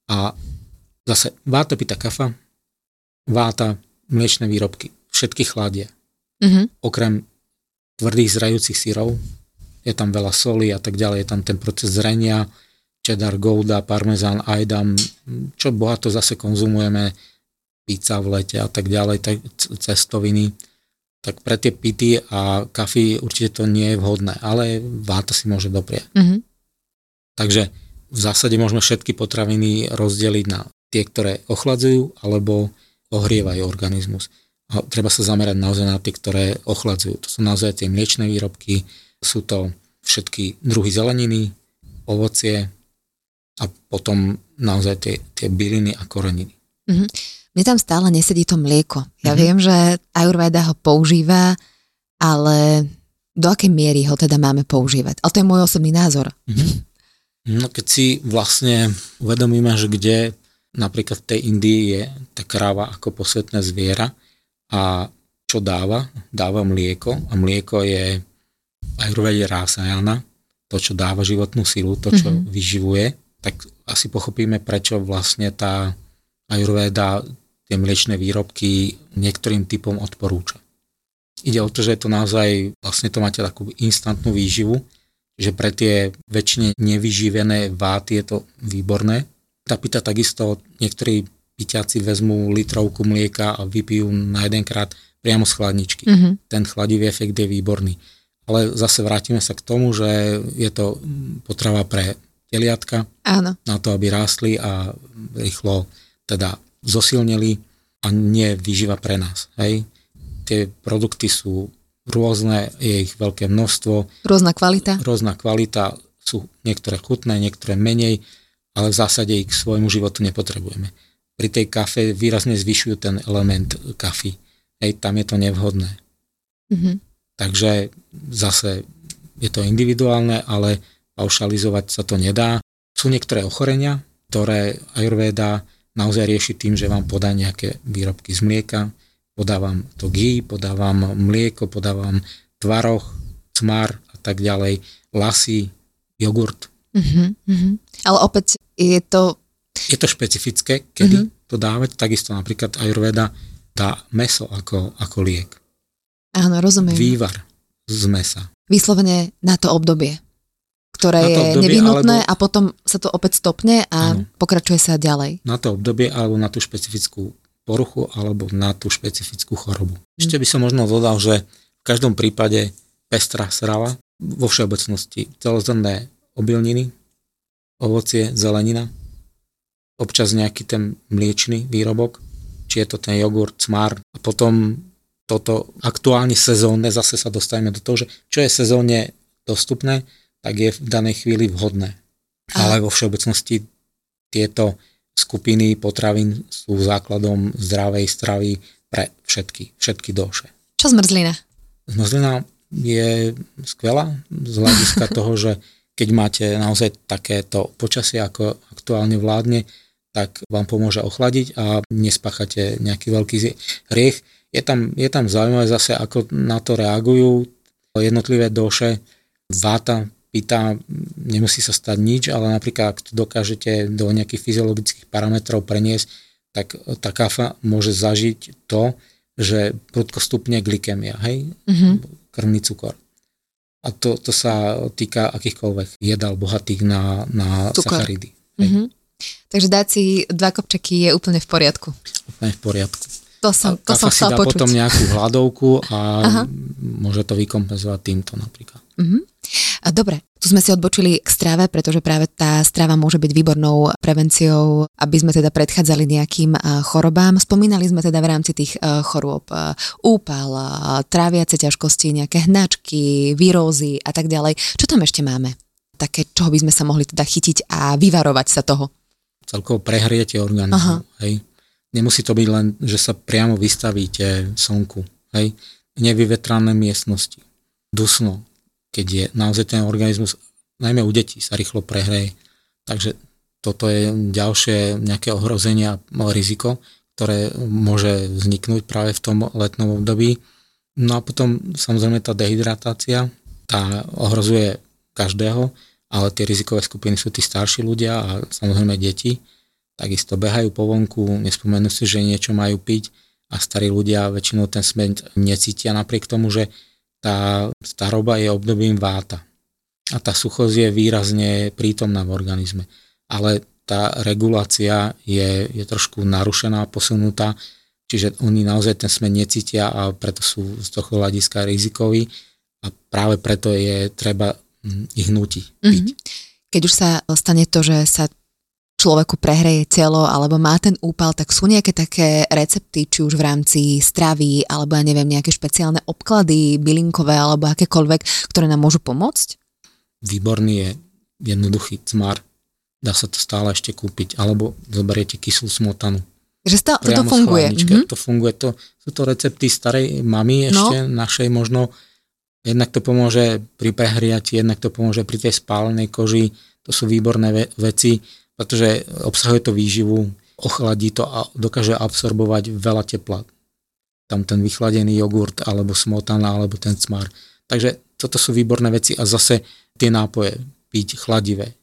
a zase váta pita kafa, váta mliečne výrobky, všetky chladia. Mm-hmm. Okrem tvrdých zrajúcich syrov, je tam veľa soli a tak ďalej, je tam ten proces zrenia, cheddar, gouda, parmezán, ajdam, čo bohato zase konzumujeme, pizza v lete a tak ďalej, tak cestoviny, tak pre tie pity a kafy určite to nie je vhodné, ale váta si môže doprieť. Mm-hmm. Takže v zásade môžeme všetky potraviny rozdeliť na tie, ktoré ochladzujú alebo ohrievajú organizmus. A treba sa zamerať naozaj na tie, ktoré ochladzujú. To sú naozaj tie mliečne výrobky, sú to všetky druhy zeleniny, ovocie a potom naozaj tie, tie byliny a koreniny. Mm-hmm. Mne tam stále nesedí to mlieko. Ja mm-hmm. viem, že Ayurveda ho používa, ale do akej miery ho teda máme používať? Ale to je môj osobný názor. Mm-hmm. No keď si vlastne uvedomíme, že kde napríklad v tej Indii je tá kráva ako posvetné zviera a čo dáva? Dáva mlieko a mlieko je Ayurvede rásajana, to, čo dáva životnú silu, to, čo mm-hmm. vyživuje, tak asi pochopíme, prečo vlastne tá Ayurveda tie mliečne výrobky niektorým typom odporúča. Ide o to, že je to naozaj, vlastne to máte takú instantnú výživu, že pre tie väčšine nevyživené váty je to výborné. Tá pita takisto, niektorí piťaci vezmú litrovku mlieka a vypijú na jedenkrát priamo z chladničky. Mm-hmm. Ten chladivý efekt je výborný. Ale zase vrátime sa k tomu, že je to potrava pre teliatka Áno. na to, aby rástli a rýchlo teda zosilnili a nie výživa pre nás. Hej. Tie produkty sú rôzne, je ich veľké množstvo. Rôzna kvalita? Rôzna kvalita, sú niektoré chutné, niektoré menej, ale v zásade ich k svojmu životu nepotrebujeme. Pri tej kafe výrazne zvyšujú ten element kafy. Hej, tam je to nevhodné. Mm-hmm. Takže zase je to individuálne, ale paušalizovať sa to nedá. Sú niektoré ochorenia, ktoré Ayurveda naozaj rieši tým, že vám podá nejaké výrobky z mlieka, podávam to ghee, podávam mlieko, podávam tvaroch, cmar a tak ďalej, lasy, jogurt. Uh-huh, uh-huh. Ale opäť je to... Je to špecifické, kedy uh-huh. to dávať. Takisto napríklad Ayurveda dá meso ako, ako liek. Áno, rozumiem. Vývar z mesa. Vyslovene na to obdobie ktoré je obdobie, nevyhnutné alebo... a potom sa to opäť stopne a ano. pokračuje sa ďalej. Na to obdobie alebo na tú špecifickú poruchu alebo na tú špecifickú chorobu. Hmm. Ešte by som možno dodal, že v každom prípade pestrá strava vo všeobecnosti celozrnné obilniny, ovocie, zelenina, občas nejaký ten mliečný výrobok, či je to ten jogurt, cmar a potom toto aktuálne sezónne, zase sa dostaneme do toho, že čo je sezónne dostupné, tak je v danej chvíli vhodné. Ale vo všeobecnosti tieto skupiny potravín sú základom zdravej stravy pre všetky, všetky doše. Čo zmrzlina? Zmrzlina je skvelá z hľadiska toho, že keď máte naozaj takéto počasie, ako aktuálne vládne, tak vám pomôže ochladiť a nespáchate nejaký veľký hriech. Je tam, je tam zaujímavé zase, ako na to reagujú jednotlivé doše. Váta pýta, nemusí sa stať nič, ale napríklad ak to dokážete do nejakých fyziologických parametrov preniesť, tak tá kafa môže zažiť to, že prudko stupne glykemia, hej, mm-hmm. krvný cukor. A to, to sa týka akýchkoľvek jedal bohatých na, na sacharidy. Mm-hmm. Takže dať si dva kopčeky je úplne v poriadku. Úplne v poriadku. To som, to som chcel si dá počuť. potom nejakú hladovku a Aha. môže to vykompenzovať týmto napríklad. Mm-hmm. Dobre, tu sme si odbočili k strave, pretože práve tá strava môže byť výbornou prevenciou, aby sme teda predchádzali nejakým chorobám. Spomínali sme teda v rámci tých chorôb úpal, tráviace ťažkosti, nejaké hnačky, výrózy a tak ďalej. Čo tam ešte máme? Také, čoho by sme sa mohli teda chytiť a vyvarovať sa toho? Celkovo prehriete organizmu. Hej. Nemusí to byť len, že sa priamo vystavíte slnku. Hej. Nevyvetrané miestnosti. Dusno, keď je naozaj ten organizmus, najmä u detí, sa rýchlo prehreje. Takže toto je ďalšie nejaké ohrozenie a riziko, ktoré môže vzniknúť práve v tom letnom období. No a potom samozrejme tá dehydratácia, tá ohrozuje každého, ale tie rizikové skupiny sú tí starší ľudia a samozrejme deti. Takisto behajú po vonku, nespomenú si, že niečo majú piť a starí ľudia väčšinou ten smet necítia napriek tomu, že tá staroba je obdobím váta a tá suchosť je výrazne prítomná v organizme. Ale tá regulácia je, je trošku narušená, posunutá, čiže oni naozaj ten smet necítia a preto sú z toho hľadiska rizikoví a práve preto je treba hm, ich nutí piť. Mm-hmm. Keď už sa stane to, že sa človeku prehreje telo alebo má ten úpal, tak sú nejaké také recepty, či už v rámci stravy alebo ja neviem, nejaké špeciálne obklady, bylinkové alebo akékoľvek, ktoré nám môžu pomôcť? Výborný je jednoduchý cmar. Dá sa to stále ešte kúpiť. Alebo zoberiete kyslú smotanu. Že stále to funguje. Mm-hmm. To funguje. To, sú to recepty starej mamy no. ešte, no. našej možno. Jednak to pomôže pri prehriati, jednak to pomôže pri tej spálenej koži. To sú výborné ve- veci pretože obsahuje to výživu, ochladí to a dokáže absorbovať veľa tepla. Tam ten vychladený jogurt, alebo smotana, alebo ten cmar. Takže toto sú výborné veci a zase tie nápoje piť chladivé.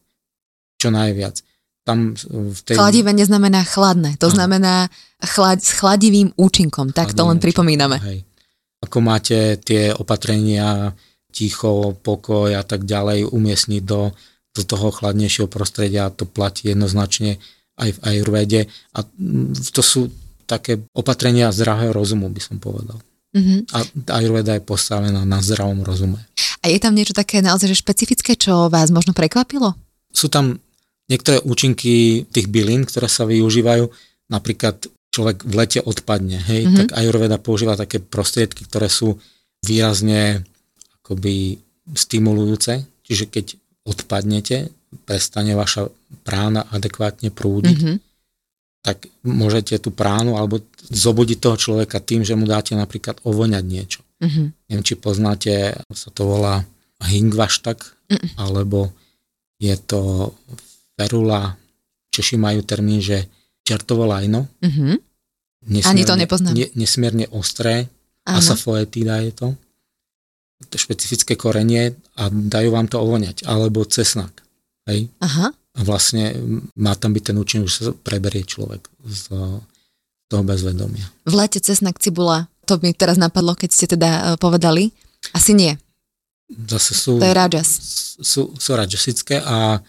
Čo najviac. Tam v tej... Chladivé neznamená chladné, to Aha. znamená chlad, s chladivým účinkom, tak to len pripomíname. Hej. Ako máte tie opatrenia, ticho, pokoj a tak ďalej umiestniť do do toho chladnejšieho prostredia, to platí jednoznačne aj v ajurvede a to sú také opatrenia zdravého rozumu, by som povedal. Mm-hmm. A ajurveda je postavená na zdravom rozume. A je tam niečo také naozaj že špecifické, čo vás možno prekvapilo? Sú tam niektoré účinky tých bylín, ktoré sa využívajú. Napríklad človek v lete odpadne, hej, mm-hmm. tak ajurveda používa také prostriedky, ktoré sú výrazne akoby stimulujúce. Čiže keď odpadnete, prestane vaša prána adekvátne prúdiť, mm-hmm. tak môžete tú pránu alebo zobudiť toho človeka tým, že mu dáte napríklad ovoňať niečo. Mm-hmm. Neviem, či poznáte, sa to volá hingvaštak, mm-hmm. alebo je to ferula, Češi majú termín, že čertovo lajno. Mm-hmm. Ani to nepoznám. Ne, nesmierne ostré, asafoetída je to to špecifické korenie a dajú vám to ovoňať. Alebo cesnak. Hej? Aha. A vlastne má tam byť ten účinok, že sa preberie človek z toho bezvedomia. V lete cesnak, cibula, to mi teraz napadlo, keď ste teda e, povedali. Asi nie. Zase sú... To je rajas. Sú, sú rajasické a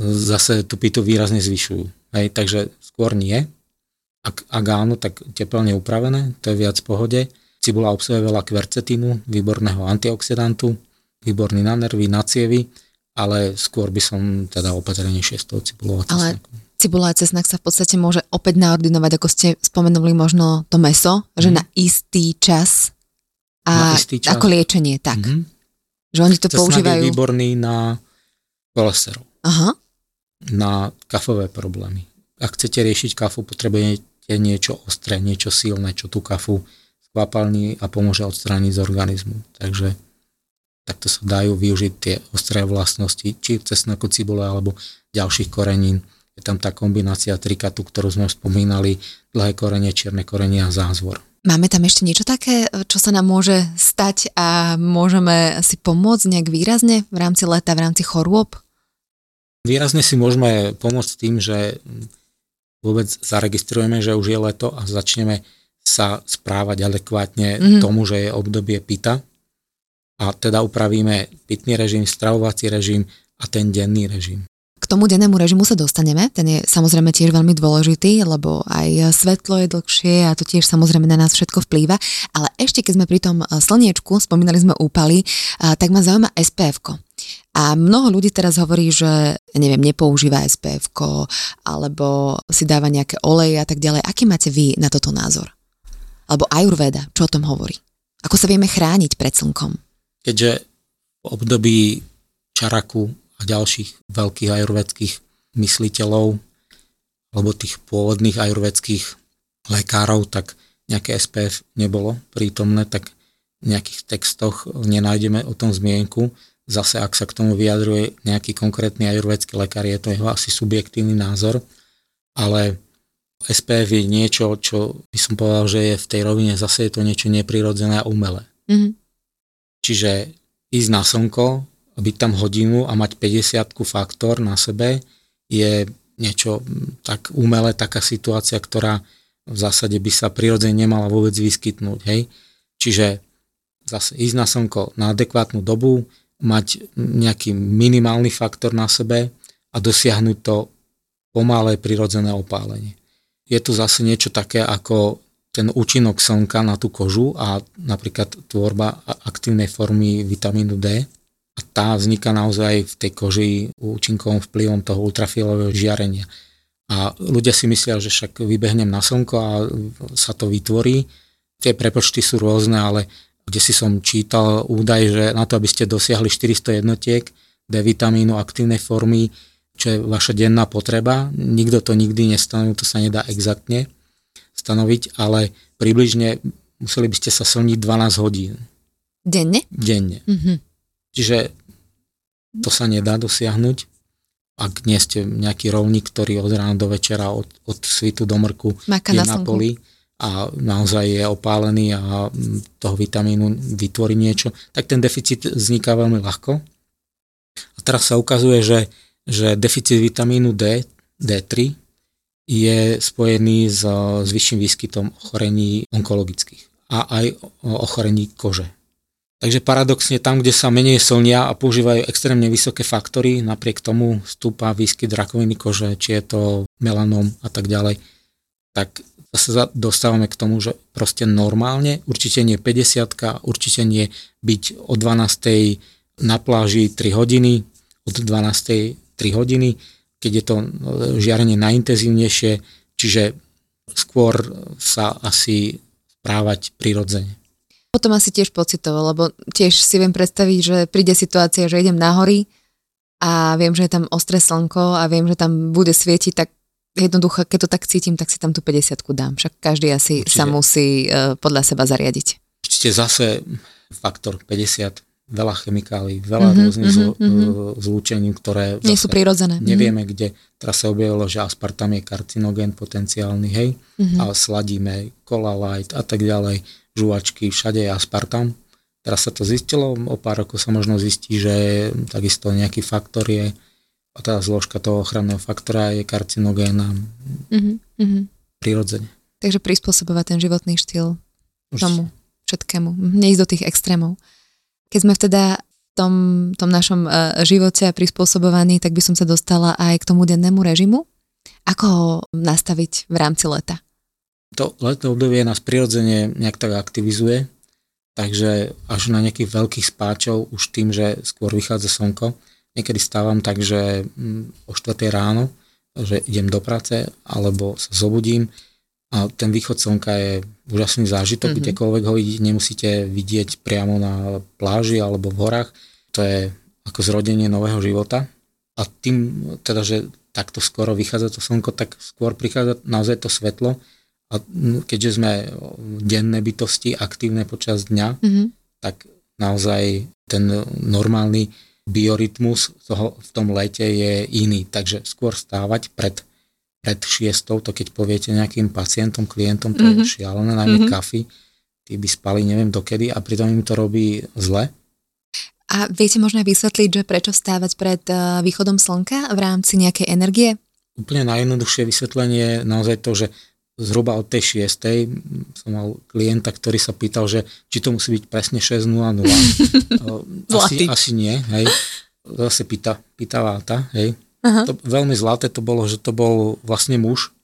zase tu pitu výrazne zvyšujú. Hej? Takže skôr nie. Ak, ak áno, tak teplne upravené, to je viac v pohode Cibula obsahuje veľa kvercetínu, výborného antioxidantu, výborný na nervy, na cievy, ale skôr by som teda opatrnejšie s tou cibulou a cesnakom. Ale cibula a cesnak sa v podstate môže opäť naordinovať, ako ste spomenuli možno to meso, mm. že mhm. na istý čas a istý čas. ako liečenie, tak. Mm-hmm. Že oni to Cesnak používajú. je výborný na cholesterol. Aha. Na kafové problémy. Ak chcete riešiť kafu, potrebujete niečo ostré, niečo silné, čo tú kafu kvapalní a pomôže odstrániť z organizmu. Takže takto sa dajú využiť tie ostré vlastnosti, či cesnaku cibule alebo ďalších korenín. Je tam tá kombinácia trikatu, ktorú sme spomínali, dlhé korenie, čierne korenie a zázvor. Máme tam ešte niečo také, čo sa nám môže stať a môžeme si pomôcť nejak výrazne v rámci leta, v rámci chorôb? Výrazne si môžeme pomôcť tým, že vôbec zaregistrujeme, že už je leto a začneme sa správať adekvátne mm-hmm. tomu, že je obdobie pita a teda upravíme pitný režim, stravovací režim a ten denný režim. K tomu dennému režimu sa dostaneme, ten je samozrejme tiež veľmi dôležitý, lebo aj svetlo je dlhšie a to tiež samozrejme na nás všetko vplýva, ale ešte keď sme pri tom eh, slniečku, spomínali sme úpaly, eh, tak ma zaujíma spf -ko. A mnoho ľudí teraz hovorí, že neviem, nepoužíva spf alebo si dáva nejaké oleje a tak ďalej. Aký máte vy na toto názor? Alebo ajurveda, čo o tom hovorí? Ako sa vieme chrániť pred slnkom? Keďže v období Čaraku a ďalších veľkých ajurvedských mysliteľov alebo tých pôvodných ajurvedských lekárov, tak nejaké SPF nebolo prítomné, tak v nejakých textoch nenájdeme o tom zmienku. zase ak sa k tomu vyjadruje nejaký konkrétny ajurvedský lekár, je to jeho asi subjektívny názor, ale SPF je niečo, čo by som povedal, že je v tej rovine zase je to niečo neprirodzené a umelé. Mm-hmm. Čiže ísť na slnko, byť tam hodinu a mať 50 faktor na sebe je niečo tak umelé, taká situácia, ktorá v zásade by sa prirodzene nemala vôbec vyskytnúť. Hej? Čiže zase ísť na slnko na adekvátnu dobu, mať nejaký minimálny faktor na sebe a dosiahnuť to pomalé prirodzené opálenie. Je tu zase niečo také ako ten účinok slnka na tú kožu a napríklad tvorba aktívnej formy vitamínu D. A tá vzniká naozaj v tej koži účinkovým vplyvom toho ultrafialového žiarenia. A ľudia si myslia, že však vybehnem na slnko a sa to vytvorí. Tie prepočty sú rôzne, ale kde si som čítal údaj, že na to, aby ste dosiahli 400 jednotiek D vitamínu aktívnej formy, čo je vaša denná potreba, nikto to nikdy nestanovil, to sa nedá exaktne stanoviť, ale približne museli by ste sa slniť 12 hodín. Denne? Denne. Mm-hmm. Čiže to sa nedá dosiahnuť, ak nie ste nejaký rovník, ktorý od rána do večera, od, od svitu do mrku Maka je na, na poli a naozaj je opálený a toho vitamínu vytvorí niečo, tak ten deficit vzniká veľmi ľahko. A teraz sa ukazuje, že, že deficit vitamínu D, D3 je spojený s, s vyšším výskytom ochorení onkologických a aj ochorení kože. Takže paradoxne tam, kde sa menej slnia a používajú extrémne vysoké faktory, napriek tomu stúpa výskyt rakoviny kože, či je to melanom a tak ďalej, tak sa dostávame k tomu, že proste normálne, určite nie 50 určite nie byť o 12. na pláži 3 hodiny, od 12. 3 hodiny, keď je to e, žiarenie najintenzívnejšie, čiže skôr sa asi správať prirodzene. Potom asi tiež pocitovo, lebo tiež si viem predstaviť, že príde situácia, že idem na hory a viem, že je tam ostré slnko a viem, že tam bude svietiť, tak jednoducho, keď to tak cítim, tak si tam tú 50 dám. Však každý asi Určite. sa musí uh, podľa seba zariadiť. Určite zase faktor 50, veľa chemikálií, veľa mm-hmm, rôznych mm-hmm, zl- zlúčení, ktoré nie sú prirodzené. Nevieme, mm-hmm. kde. Teraz sa objavilo, že aspartam je karcinogén potenciálny, hej, mm-hmm. a sladíme cola light a tak ďalej, žuvačky, všade je aspartam. Teraz sa to zistilo, o pár rokov sa možno zistí, že takisto nejaký faktor je a tá zložka toho ochranného faktora je karcinogénna mm-hmm. prirodzene. Takže prispôsobovať ten životný štýl Už tomu všetkému. Neísť do tých extrémov. Keď sme teda v tom, tom našom uh, živote prispôsobovaní, tak by som sa dostala aj k tomu dennému režimu. Ako ho nastaviť v rámci leta? To letné obdobie nás prirodzene nejak tak aktivizuje, takže až na nejakých veľkých spáčov už tým, že skôr vychádza slnko, Niekedy stávam tak, že mm, o 4 ráno, že idem do práce, alebo sa zobudím a ten východ slnka je úžasný zážitok, mm-hmm. kdekoľvek ho vidíte, nemusíte vidieť priamo na pláži alebo v horách. To je ako zrodenie nového života. A tým, teda, že takto skoro vychádza to slnko, tak skôr prichádza naozaj to svetlo. A keďže sme denné bytosti, aktívne počas dňa, mm-hmm. tak naozaj ten normálny biorytmus toho v tom lete je iný, takže skôr stávať pred, pred šiestou, to keď poviete nejakým pacientom, klientom, to mm-hmm. je mhm. šialené, najmä mm-hmm. kafy, tí by spali neviem dokedy a pritom im to robí zle. A viete možno vysvetliť, že prečo stávať pred uh, východom slnka v rámci nejakej energie? Úplne najjednoduchšie vysvetlenie je naozaj to, že zhruba od tej 6. som mal klienta, ktorý sa pýtal, že či to musí byť presne 6.00. asi, asi nie, hej. Zase pýta, pýta váta, hej. Aha. To, veľmi zlaté to bolo, že to bol vlastne muž.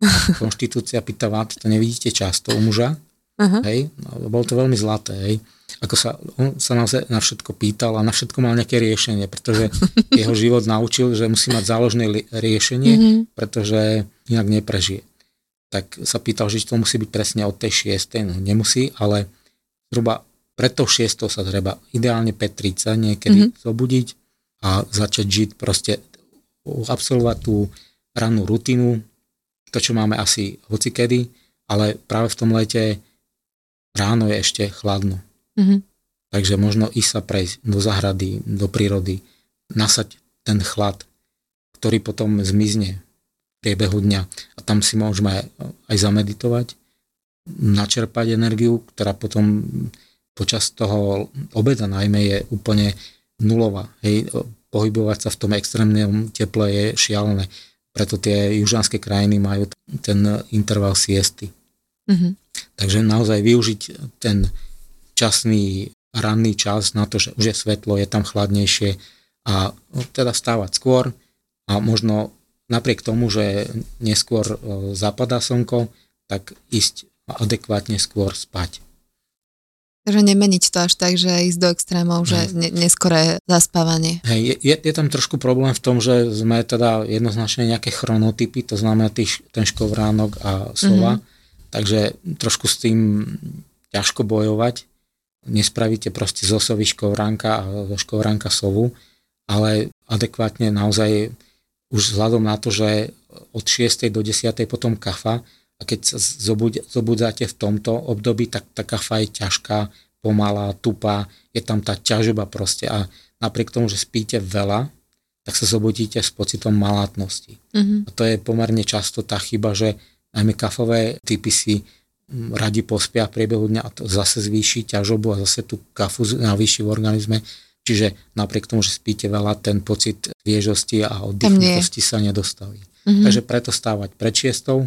Konštitúcia pýta váta, to nevidíte často u muža. Aha. Hej. No, bolo to veľmi zlaté, hej. Ako sa, on sa naozaj na všetko pýtal a na všetko mal nejaké riešenie, pretože jeho život naučil, že musí mať záložné riešenie, mm-hmm. pretože inak neprežije tak sa pýtal, že to musí byť presne od tej 6. No nemusí, ale zhruba pred tou 6. sa treba ideálne 5.30 niekedy mm-hmm. zobudiť a začať žiť proste, absolvovať tú rannú rutinu, to, čo máme asi hocikedy, ale práve v tom lete ráno je ešte chladno. Mm-hmm. Takže možno ísť sa prejsť do zahrady, do prírody, nasať ten chlad, ktorý potom zmizne v priebehu dňa. A tam si môžeme aj zameditovať, načerpať energiu, ktorá potom počas toho obeda najmä je úplne nulová. Hej, pohybovať sa v tom extrémnom teple je šialené. Preto tie južanské krajiny majú ten interval siesty. Mm-hmm. Takže naozaj využiť ten časný ranný čas na to, že už je svetlo, je tam chladnejšie a no, teda stávať skôr a možno napriek tomu, že neskôr e, zapadá slnko, tak ísť adekvátne skôr spať. Takže nemeniť to až tak, že ísť do extrémov, že ne, neskoré zaspávanie. Hej, je, je tam trošku problém v tom, že sme teda jednoznačne nejaké chronotypy, to znamená tý, ten škovránok a sova, mm-hmm. takže trošku s tým ťažko bojovať nespravíte proste z osovy škovránka a zo škovránka sovu, ale adekvátne naozaj už vzhľadom na to, že od 6. do 10. potom kafa a keď sa zobudáte v tomto období, tak tá kafa je ťažká, pomalá, tupá, je tam tá ťažoba proste a napriek tomu, že spíte veľa, tak sa zobudíte s pocitom malátnosti. Mm-hmm. A to je pomerne často tá chyba, že najmä kafové typy si radi pospia v priebehu dňa a to zase zvýši ťažobu a zase tú kafu navýši v organizme. Čiže napriek tomu, že spíte veľa, ten pocit sviežosti a oddychnutosti sa nedostaví. Mm-hmm. Takže preto stávať pred šiestou,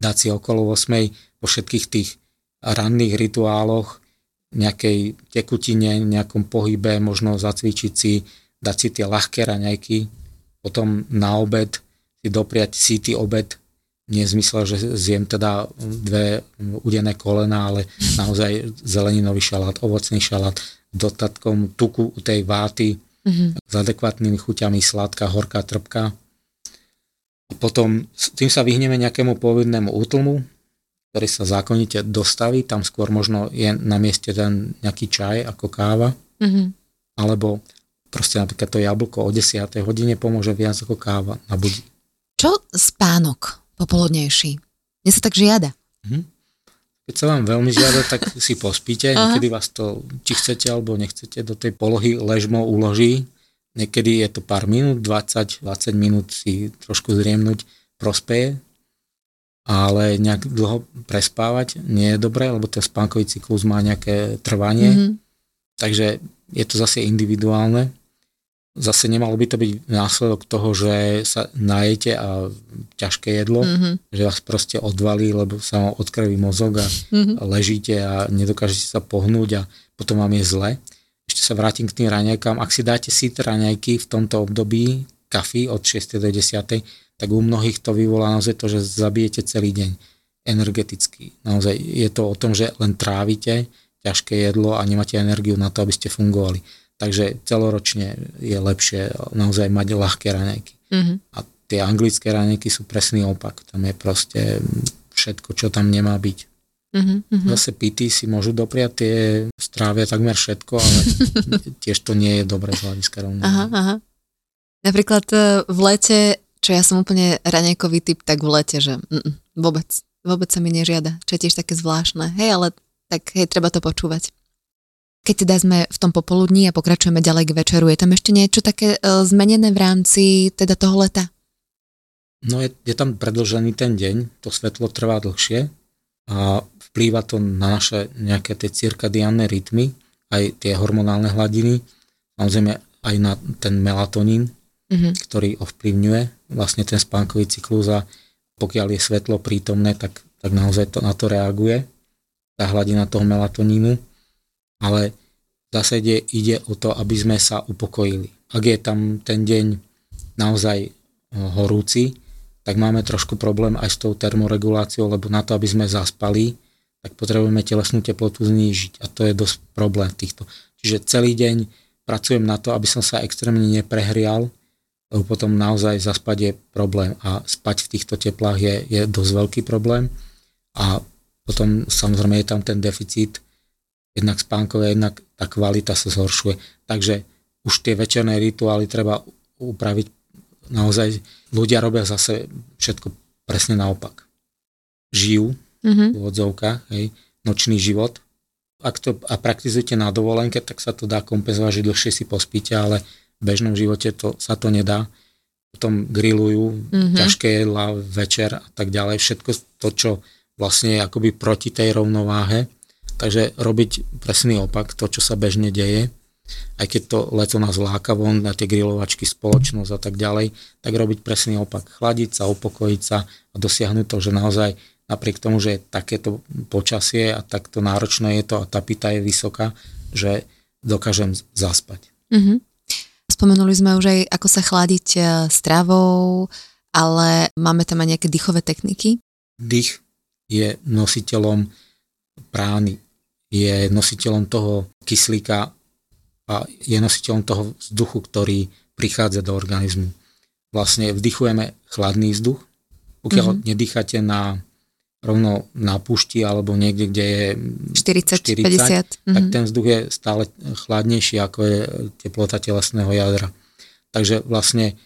dať si okolo 8 po všetkých tých ranných rituáloch, nejakej tekutine, nejakom pohybe, možno zacvičiť si, dať si tie ľahké raňajky, potom na obed si dopriať síty obed, nie v zmysle, že zjem teda dve udené kolena, ale naozaj zeleninový šalát, ovocný šalát, dotatkom tuku u tej váty, mm-hmm. s adekvátnymi chuťami, sladká, horká, trpká. A potom tým sa vyhneme nejakému povednému útlmu, ktorý sa zákonite dostaví, tam skôr možno je na mieste ten nejaký čaj ako káva, mm-hmm. alebo proste napríklad to jablko o 10. hodine pomôže viac ako káva na budí. Čo spánok? popoludnejší. Mne sa tak žiada. Mhm. Keď sa vám veľmi žiada, tak si pospíte. Niekedy vás to, či chcete alebo nechcete, do tej polohy ležmo uloží. Niekedy je to pár minút, 20, 20 minút si trošku zriemnúť prospeje, ale nejak dlho prespávať nie je dobré, lebo ten spánkový cyklus má nejaké trvanie. Mm-hmm. Takže je to zase individuálne zase nemalo by to byť následok toho, že sa najete a ťažké jedlo, mm-hmm. že vás proste odvalí, lebo sa vám odkrví mozog a mm-hmm. ležíte a nedokážete sa pohnúť a potom vám je zle. Ešte sa vrátim k tým raňajkám. Ak si dáte síte raňajky v tomto období, kafy od 6. do 10. tak u mnohých to vyvolá naozaj to, že zabijete celý deň energeticky. Naozaj je to o tom, že len trávite ťažké jedlo a nemáte energiu na to, aby ste fungovali Takže celoročne je lepšie naozaj mať ľahké raňajky. Mm-hmm. A tie anglické raňajky sú presný opak. Tam je proste všetko, čo tam nemá byť. Mm-hmm. Zase pity si môžu dopriať tie strávia takmer všetko, ale tiež to nie je dobré z hľadiska rovného. Aha, aha. Napríklad e, v lete, čo ja som úplne raňajkový typ, tak v lete, že mm, vôbec, vôbec sa mi nežiada. Čo je tiež také zvláštne. Hej, ale tak hej, treba to počúvať. Keď teda sme v tom popoludní a pokračujeme ďalej k večeru, je tam ešte niečo také e, zmenené v rámci teda toho leta? No je, je tam predlžený ten deň, to svetlo trvá dlhšie a vplýva to na naše nejaké tie cirkadiánne rytmy, aj tie hormonálne hladiny, samozrejme aj na ten melatonín, mm-hmm. ktorý ovplyvňuje vlastne ten spánkový cyklus a pokiaľ je svetlo prítomné, tak, tak naozaj to, na to reaguje, tá hladina toho melatonínu ale v zásade ide o to, aby sme sa upokojili. Ak je tam ten deň naozaj eh, horúci, tak máme trošku problém aj s tou termoreguláciou, lebo na to, aby sme zaspali, tak potrebujeme telesnú teplotu znížiť a to je dosť problém týchto. Čiže celý deň pracujem na to, aby som sa extrémne neprehrial, lebo potom naozaj zaspať je problém a spať v týchto teplách je, je dosť veľký problém a potom samozrejme je tam ten deficit jednak spánkové, jednak tá kvalita sa zhoršuje. Takže už tie večerné rituály treba upraviť naozaj. Ľudia robia zase všetko presne naopak. Žijú mm-hmm. v odzovkách, hej, nočný život, ak to a praktizujete na dovolenke, tak sa to dá kompenzovať, že dlhšie si pospíte, ale v bežnom živote to, sa to nedá. Potom grillujú mm-hmm. ťažké jedla, večer a tak ďalej. Všetko to, čo vlastne je akoby proti tej rovnováhe. Takže robiť presný opak, to, čo sa bežne deje, aj keď to leto nás láka von na tie grilovačky, spoločnosť a tak ďalej, tak robiť presný opak. Chladiť sa, upokojiť sa a dosiahnuť to, že naozaj napriek tomu, že je takéto počasie a takto náročné je to a tá pita je vysoká, že dokážem zaspať. Mm-hmm. Spomenuli sme už aj, ako sa chladiť e, stravou, ale máme tam aj nejaké dýchové techniky? Dých je nositeľom prány, je nositeľom toho kyslíka a je nositeľom toho vzduchu, ktorý prichádza do organizmu. Vlastne vdychujeme chladný vzduch, pokiaľ mm-hmm. nedýchate na rovno na púšti alebo niekde, kde je 40, 40 50, tak mm-hmm. ten vzduch je stále chladnejší ako je teplota telesného jadra. Takže vlastne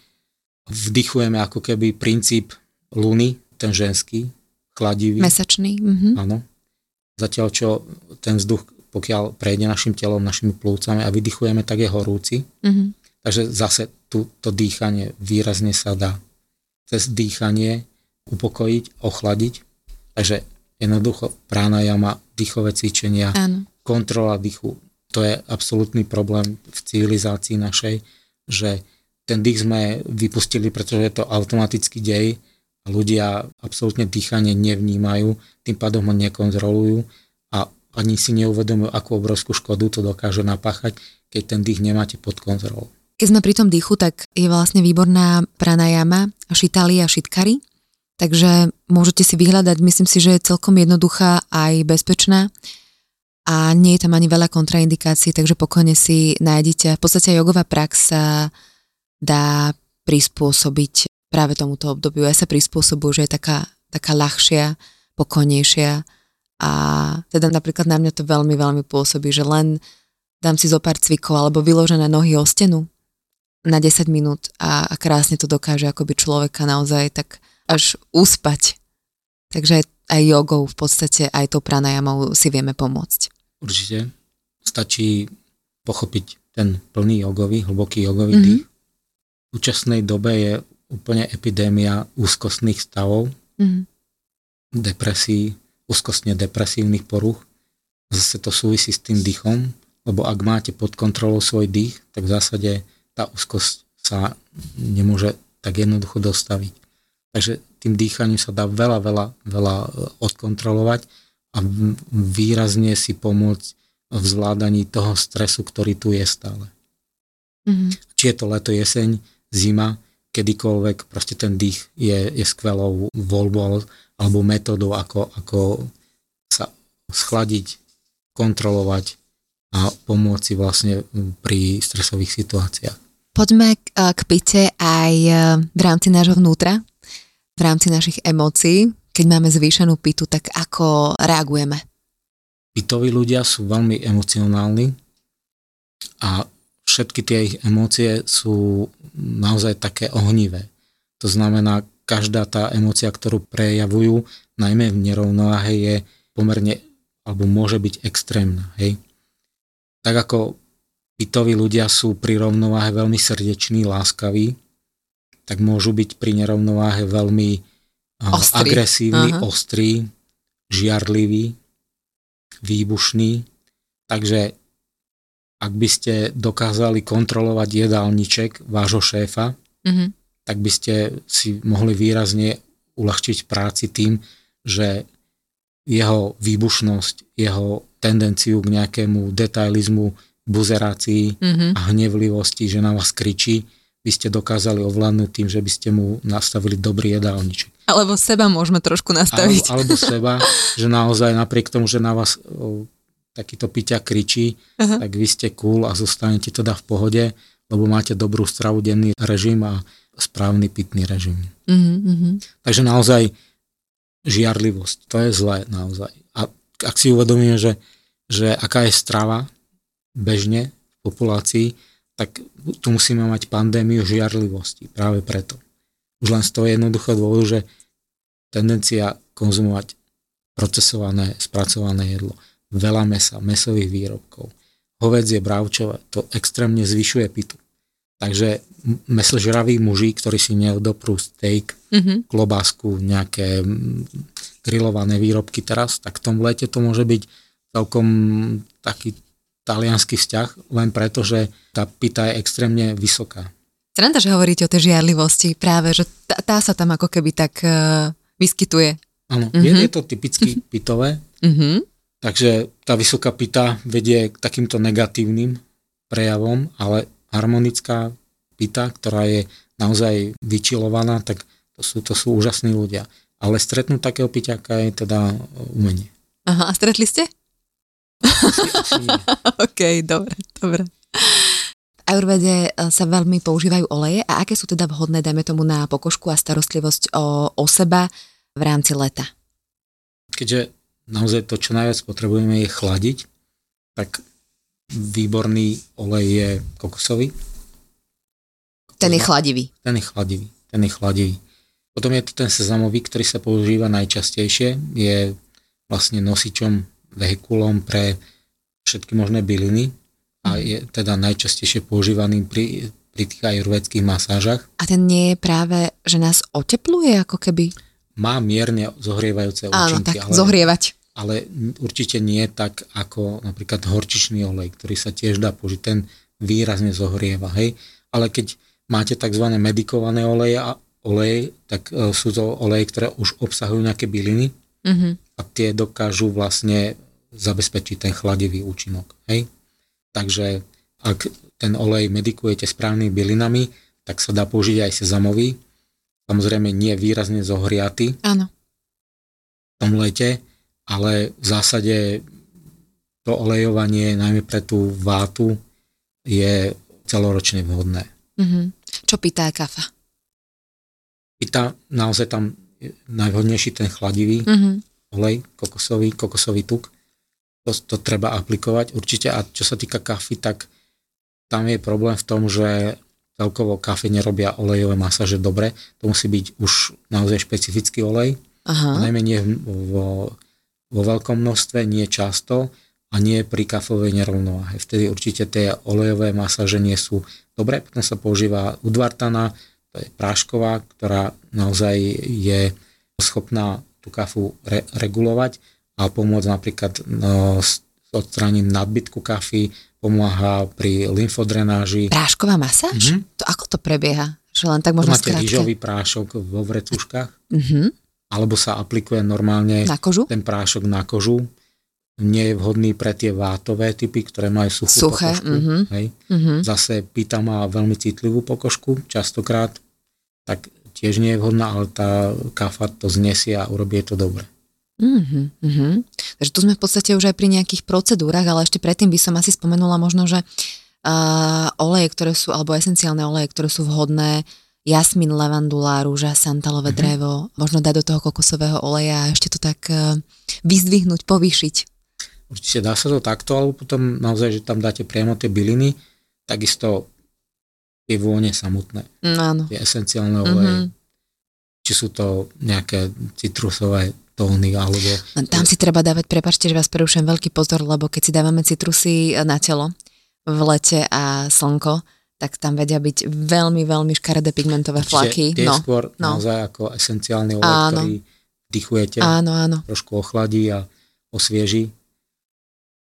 vdychujeme ako keby princíp luny, ten ženský, chladivý. Mesačný. Mm-hmm. Áno. Zatiaľ, čo ten vzduch, pokiaľ prejde našim telom, našimi plúcami a vydychujeme, tak je horúci. Mm-hmm. Takže zase tu, to dýchanie výrazne sa dá cez dýchanie upokojiť, ochladiť Takže jednoducho pranajama, dýchové cvičenia, Áno. kontrola dýchu. To je absolútny problém v civilizácii našej, že ten dých sme vypustili, pretože je to automatický dej a ľudia absolútne dýchanie nevnímajú, tým pádom ho nekontrolujú a ani si neuvedomujú, akú obrovskú škodu to dokáže napáchať, keď ten dých nemáte pod kontrolou. Keď sme pri tom dýchu, tak je vlastne výborná pranajama, šitali a šitkari, Takže môžete si vyhľadať, myslím si, že je celkom jednoduchá aj bezpečná a nie je tam ani veľa kontraindikácií, takže pokojne si nájdete. V podstate jogová prax sa dá prispôsobiť práve tomuto obdobiu. Ja sa prispôsobujú, že je taká, taká ľahšia, pokojnejšia a teda napríklad na mňa to veľmi, veľmi pôsobí, že len dám si zo pár cvikov alebo vyložené nohy o stenu na 10 minút a, a krásne to dokáže akoby človeka naozaj tak až uspať. Takže aj jogou v podstate, aj tou pranajamou si vieme pomôcť. Určite. Stačí pochopiť ten plný jogový, hlboký jogový mm-hmm. dých. V súčasnej dobe je úplne epidémia úzkostných stavov, mm-hmm. depresí, úzkostne depresívnych poruch. Zase to súvisí s tým dýchom, lebo ak máte pod kontrolou svoj dých, tak v zásade tá úzkosť sa nemôže tak jednoducho dostaviť. Takže tým dýchaním sa dá veľa, veľa, veľa e, odkontrolovať a výrazne si pomôcť v zvládaní toho stresu, ktorý tu je stále. Mm-hmm. Či je to leto, jeseň, zima, kedykoľvek, proste ten dých je, je skvelou voľbou alebo metódou, ako, ako sa schladiť, kontrolovať a pomôcť si vlastne pri stresových situáciách. Poďme k, k pite aj e, v rámci nášho vnútra v rámci našich emócií, keď máme zvýšenú pitu, tak ako reagujeme? Pitoví ľudia sú veľmi emocionálni a všetky tie ich emócie sú naozaj také ohnivé. To znamená, každá tá emócia, ktorú prejavujú, najmä v nerovnováhe, je pomerne alebo môže byť extrémna. Hej? Tak ako pitoví ľudia sú pri rovnováhe veľmi srdeční, láskaví, tak môžu byť pri nerovnováhe veľmi ostrý. agresívny, uh-huh. ostrý, žiarlivý, výbušný. Takže ak by ste dokázali kontrolovať jedálniček vášho šéfa, uh-huh. Tak by ste si mohli výrazne uľahčiť práci tým, že jeho výbušnosť, jeho tendenciu k nejakému detailizmu, buzerácii uh-huh. a hnevlivosti, že na vás kričí, by ste dokázali ovládnuť tým, že by ste mu nastavili dobrý jedálniček. Alebo seba môžeme trošku nastaviť. Alebo, alebo seba, že naozaj napriek tomu, že na vás o, takýto piťa kričí, uh-huh. tak vy ste cool a zostanete teda v pohode, lebo máte dobrú stravu, denný režim a správny pitný režim. Uh-huh. Takže naozaj žiarlivosť, to je zlé naozaj. A ak si uvedomíme, že, že aká je strava bežne v populácii, tak tu musíme mať pandémiu žiarlivosti práve preto. Už len z toho jednoduchého dôvodu, že tendencia konzumovať procesované, spracované jedlo, veľa mesa, mesových výrobkov. Hovedzie, bravčové, to extrémne zvyšuje pitu. Takže mesožraví muži, ktorí si neodoprú steak, mm-hmm. klobásku, nejaké grillované výrobky teraz, tak v tom lete to môže byť celkom taký talianský vzťah, len preto, že tá pita je extrémne vysoká. Sranda, že hovoríte o tej žiarlivosti, práve, že tá, tá sa tam ako keby tak uh, vyskytuje. Áno, mm-hmm. je, je to typicky pitové, mm-hmm. takže tá vysoká pita vedie k takýmto negatívnym prejavom, ale harmonická pita, ktorá je naozaj vyčilovaná, tak to sú, to sú úžasní ľudia. Ale stretnúť takého piťaka je teda umenie. Aha, a stretli ste? OK, dobre, dobre. V Ajurvede e, sa veľmi používajú oleje a aké sú teda vhodné, dajme tomu, na pokožku a starostlivosť o, o seba v rámci leta? Keďže naozaj to, čo najviac potrebujeme, je chladiť, tak výborný olej je kokosový. Ten je chladivý. Ten je chladivý. Ten je chladivý. Potom je to ten sezamový, ktorý sa používa najčastejšie. Je vlastne nosičom, vehikulom pre všetky možné byliny a mhm. je teda najčastejšie používaný pri, pri tých ajurvedských masážach. A ten nie je práve, že nás otepluje ako keby? Má mierne zohrievajúce účinky. Áno, tak ale... zohrievať ale určite nie tak ako napríklad horčičný olej, ktorý sa tiež dá použiť, ten výrazne zohrieva, hej. Ale keď máte tzv. medikované oleje a olej, tak e, sú to oleje, ktoré už obsahujú nejaké byliny mm-hmm. a tie dokážu vlastne zabezpečiť ten chladivý účinok, hej. Takže ak ten olej medikujete správnymi bylinami, tak sa dá použiť aj sezamový, samozrejme nie výrazne zohriaty. Áno. V tom lete, ale v zásade to olejovanie, najmä pre tú vátu, je celoročne vhodné. Mm-hmm. Čo pýta kafa? Pýta naozaj tam najvhodnejší ten chladivý mm-hmm. olej, kokosový, kokosový tuk. To, to treba aplikovať určite. A čo sa týka kafy, tak tam je problém v tom, že celkovo kafe nerobia olejové masáže dobre. To musí byť už naozaj špecifický olej. Aha. Najmenej vo vo veľkom množstve, nie často a nie pri kafovej nerovnováhe. Vtedy určite tie olejové masáže nie sú dobré. Potom sa používa udvartana, to je prášková, ktorá naozaj je schopná tú kafu re- regulovať a pomôcť napríklad no, s odstraním nadbytku kafy, pomáha pri lymfodrenáži. Prášková masáž? Mm-hmm. To ako to prebieha? Že len tak možno Máte rýžový prášok vo vrecuškách. Mm-hmm alebo sa aplikuje normálne na kožu? ten prášok na kožu. Nie je vhodný pre tie vátové typy, ktoré majú suchú Suché, pokožku. Mm-hmm. Hej. Mm-hmm. Zase pýta má veľmi citlivú pokožku, častokrát, tak tiež nie je vhodná, ale tá kafa to znesie a urobí to dobre. Mm-hmm, mm-hmm. Takže tu sme v podstate už aj pri nejakých procedúrach, ale ešte predtým by som asi spomenula možno, že uh, oleje, ktoré sú, alebo esenciálne oleje, ktoré sú vhodné jasmin, levandula, rúža, santalové mm-hmm. drevo, možno dať do toho kokosového oleja a ešte to tak uh, vyzdvihnúť, povýšiť. Určite dá sa to takto, alebo potom naozaj, že tam dáte priamo tie byliny, takisto tie vône samotné. Mm, áno. Tie esenciálne oleje. Mm-hmm. Či sú to nejaké citrusové tóny, alebo... Tam si treba dávať, prepačte, že vás prerušujem veľký pozor, lebo keď si dávame citrusy na telo v lete a slnko, tak tam vedia byť veľmi, veľmi škaredé pigmentové flaky. Tie no, skôr no. naozaj ako esenciálny olej, áno. ktorý dýchujete, áno, áno. trošku ochladí a osvieži.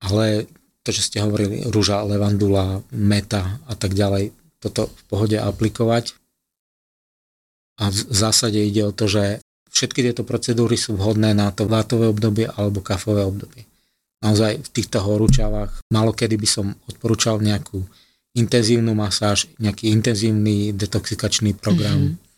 Ale to, čo ste hovorili, rúža, levandula, meta a tak ďalej, toto v pohode aplikovať. A v zásade ide o to, že všetky tieto procedúry sú vhodné na to vátové obdobie alebo kafové obdobie. Naozaj v týchto horúčavách malo kedy by som odporúčal nejakú intenzívnu masáž, nejaký intenzívny detoxikačný program. Mm-hmm.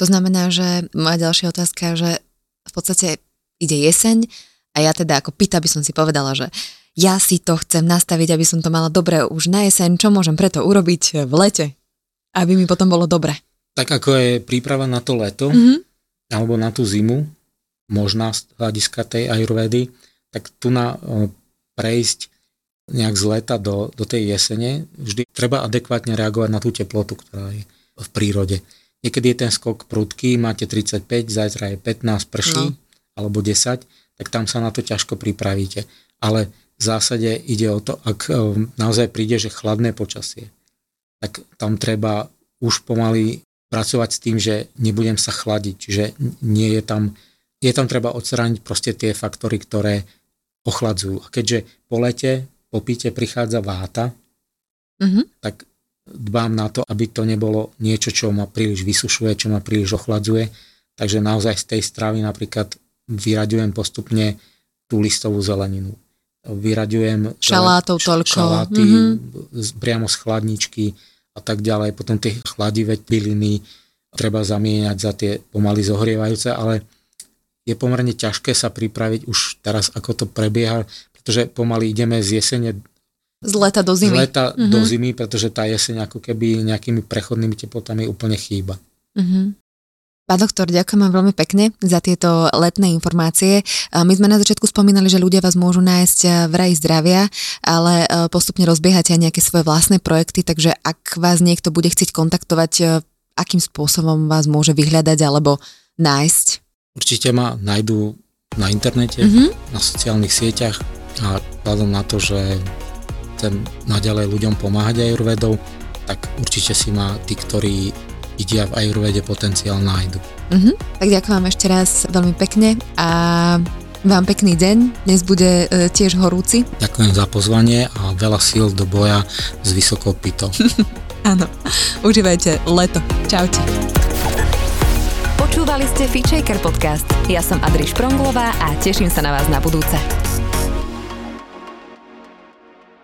To znamená, že moja ďalšia otázka, že v podstate ide jeseň a ja teda ako pýta by som si povedala, že ja si to chcem nastaviť, aby som to mala dobre už na jeseň, čo môžem preto urobiť v lete, aby mi potom bolo dobre. Tak ako je príprava na to leto, mm-hmm. alebo na tú zimu, možná z hľadiska tej ajurvedy, tak tu na prejsť nejak z leta do, do tej jesene, vždy treba adekvátne reagovať na tú teplotu, ktorá je v prírode. Niekedy je ten skok prudký, máte 35, zajtra je 15, prší, no. alebo 10, tak tam sa na to ťažko pripravíte. Ale v zásade ide o to, ak e, naozaj príde, že chladné počasie, tak tam treba už pomaly pracovať s tým, že nebudem sa chladiť, čiže nie je tam, je tam treba odstrániť proste tie faktory, ktoré ochladzujú. A keďže po lete, po píte prichádza váta, mm-hmm. tak dbám na to, aby to nebolo niečo, čo ma príliš vysušuje, čo ma príliš ochladzuje. Takže naozaj z tej stravy napríklad vyraďujem postupne tú listovú zeleninu vyraďujem šalátov toľko. šaláty mm-hmm. priamo z chladničky a tak ďalej. Potom tie chladivé byliny treba zamieňať za tie pomaly zohrievajúce, ale je pomerne ťažké sa pripraviť už teraz, ako to prebieha, pretože pomaly ideme z jesene z leta do zimy. Z leta mm-hmm. do zimy, pretože tá jeseň ako keby nejakými prechodnými teplotami úplne chýba. Mm-hmm. Pán doktor, ďakujem vám veľmi pekne za tieto letné informácie. My sme na začiatku spomínali, že ľudia vás môžu nájsť eh, v raji zdravia, ale eh, postupne rozbiehate aj nejaké svoje vlastné projekty, takže ak vás niekto bude chcieť kontaktovať, eh, akým spôsobom vás môže vyhľadať alebo nájsť? Určite ma nájdú na internete, mm-hmm. na sociálnych sieťach a vzhľadom na to, že chcem naďalej ľuďom pomáhať aj urvedou, tak určite si ma tí, ktorí vidia v ajurvede potenciál nájdu. Uh-huh. Tak ďakujem vám ešte raz veľmi pekne a vám pekný deň, dnes bude e, tiež horúci. Ďakujem za pozvanie a veľa síl do boja s vysokou pitou. Áno, užívajte leto. Čaute. Počúvali ste Fitchaker podcast. Ja som Adriš Pronglová a teším sa na vás na budúce.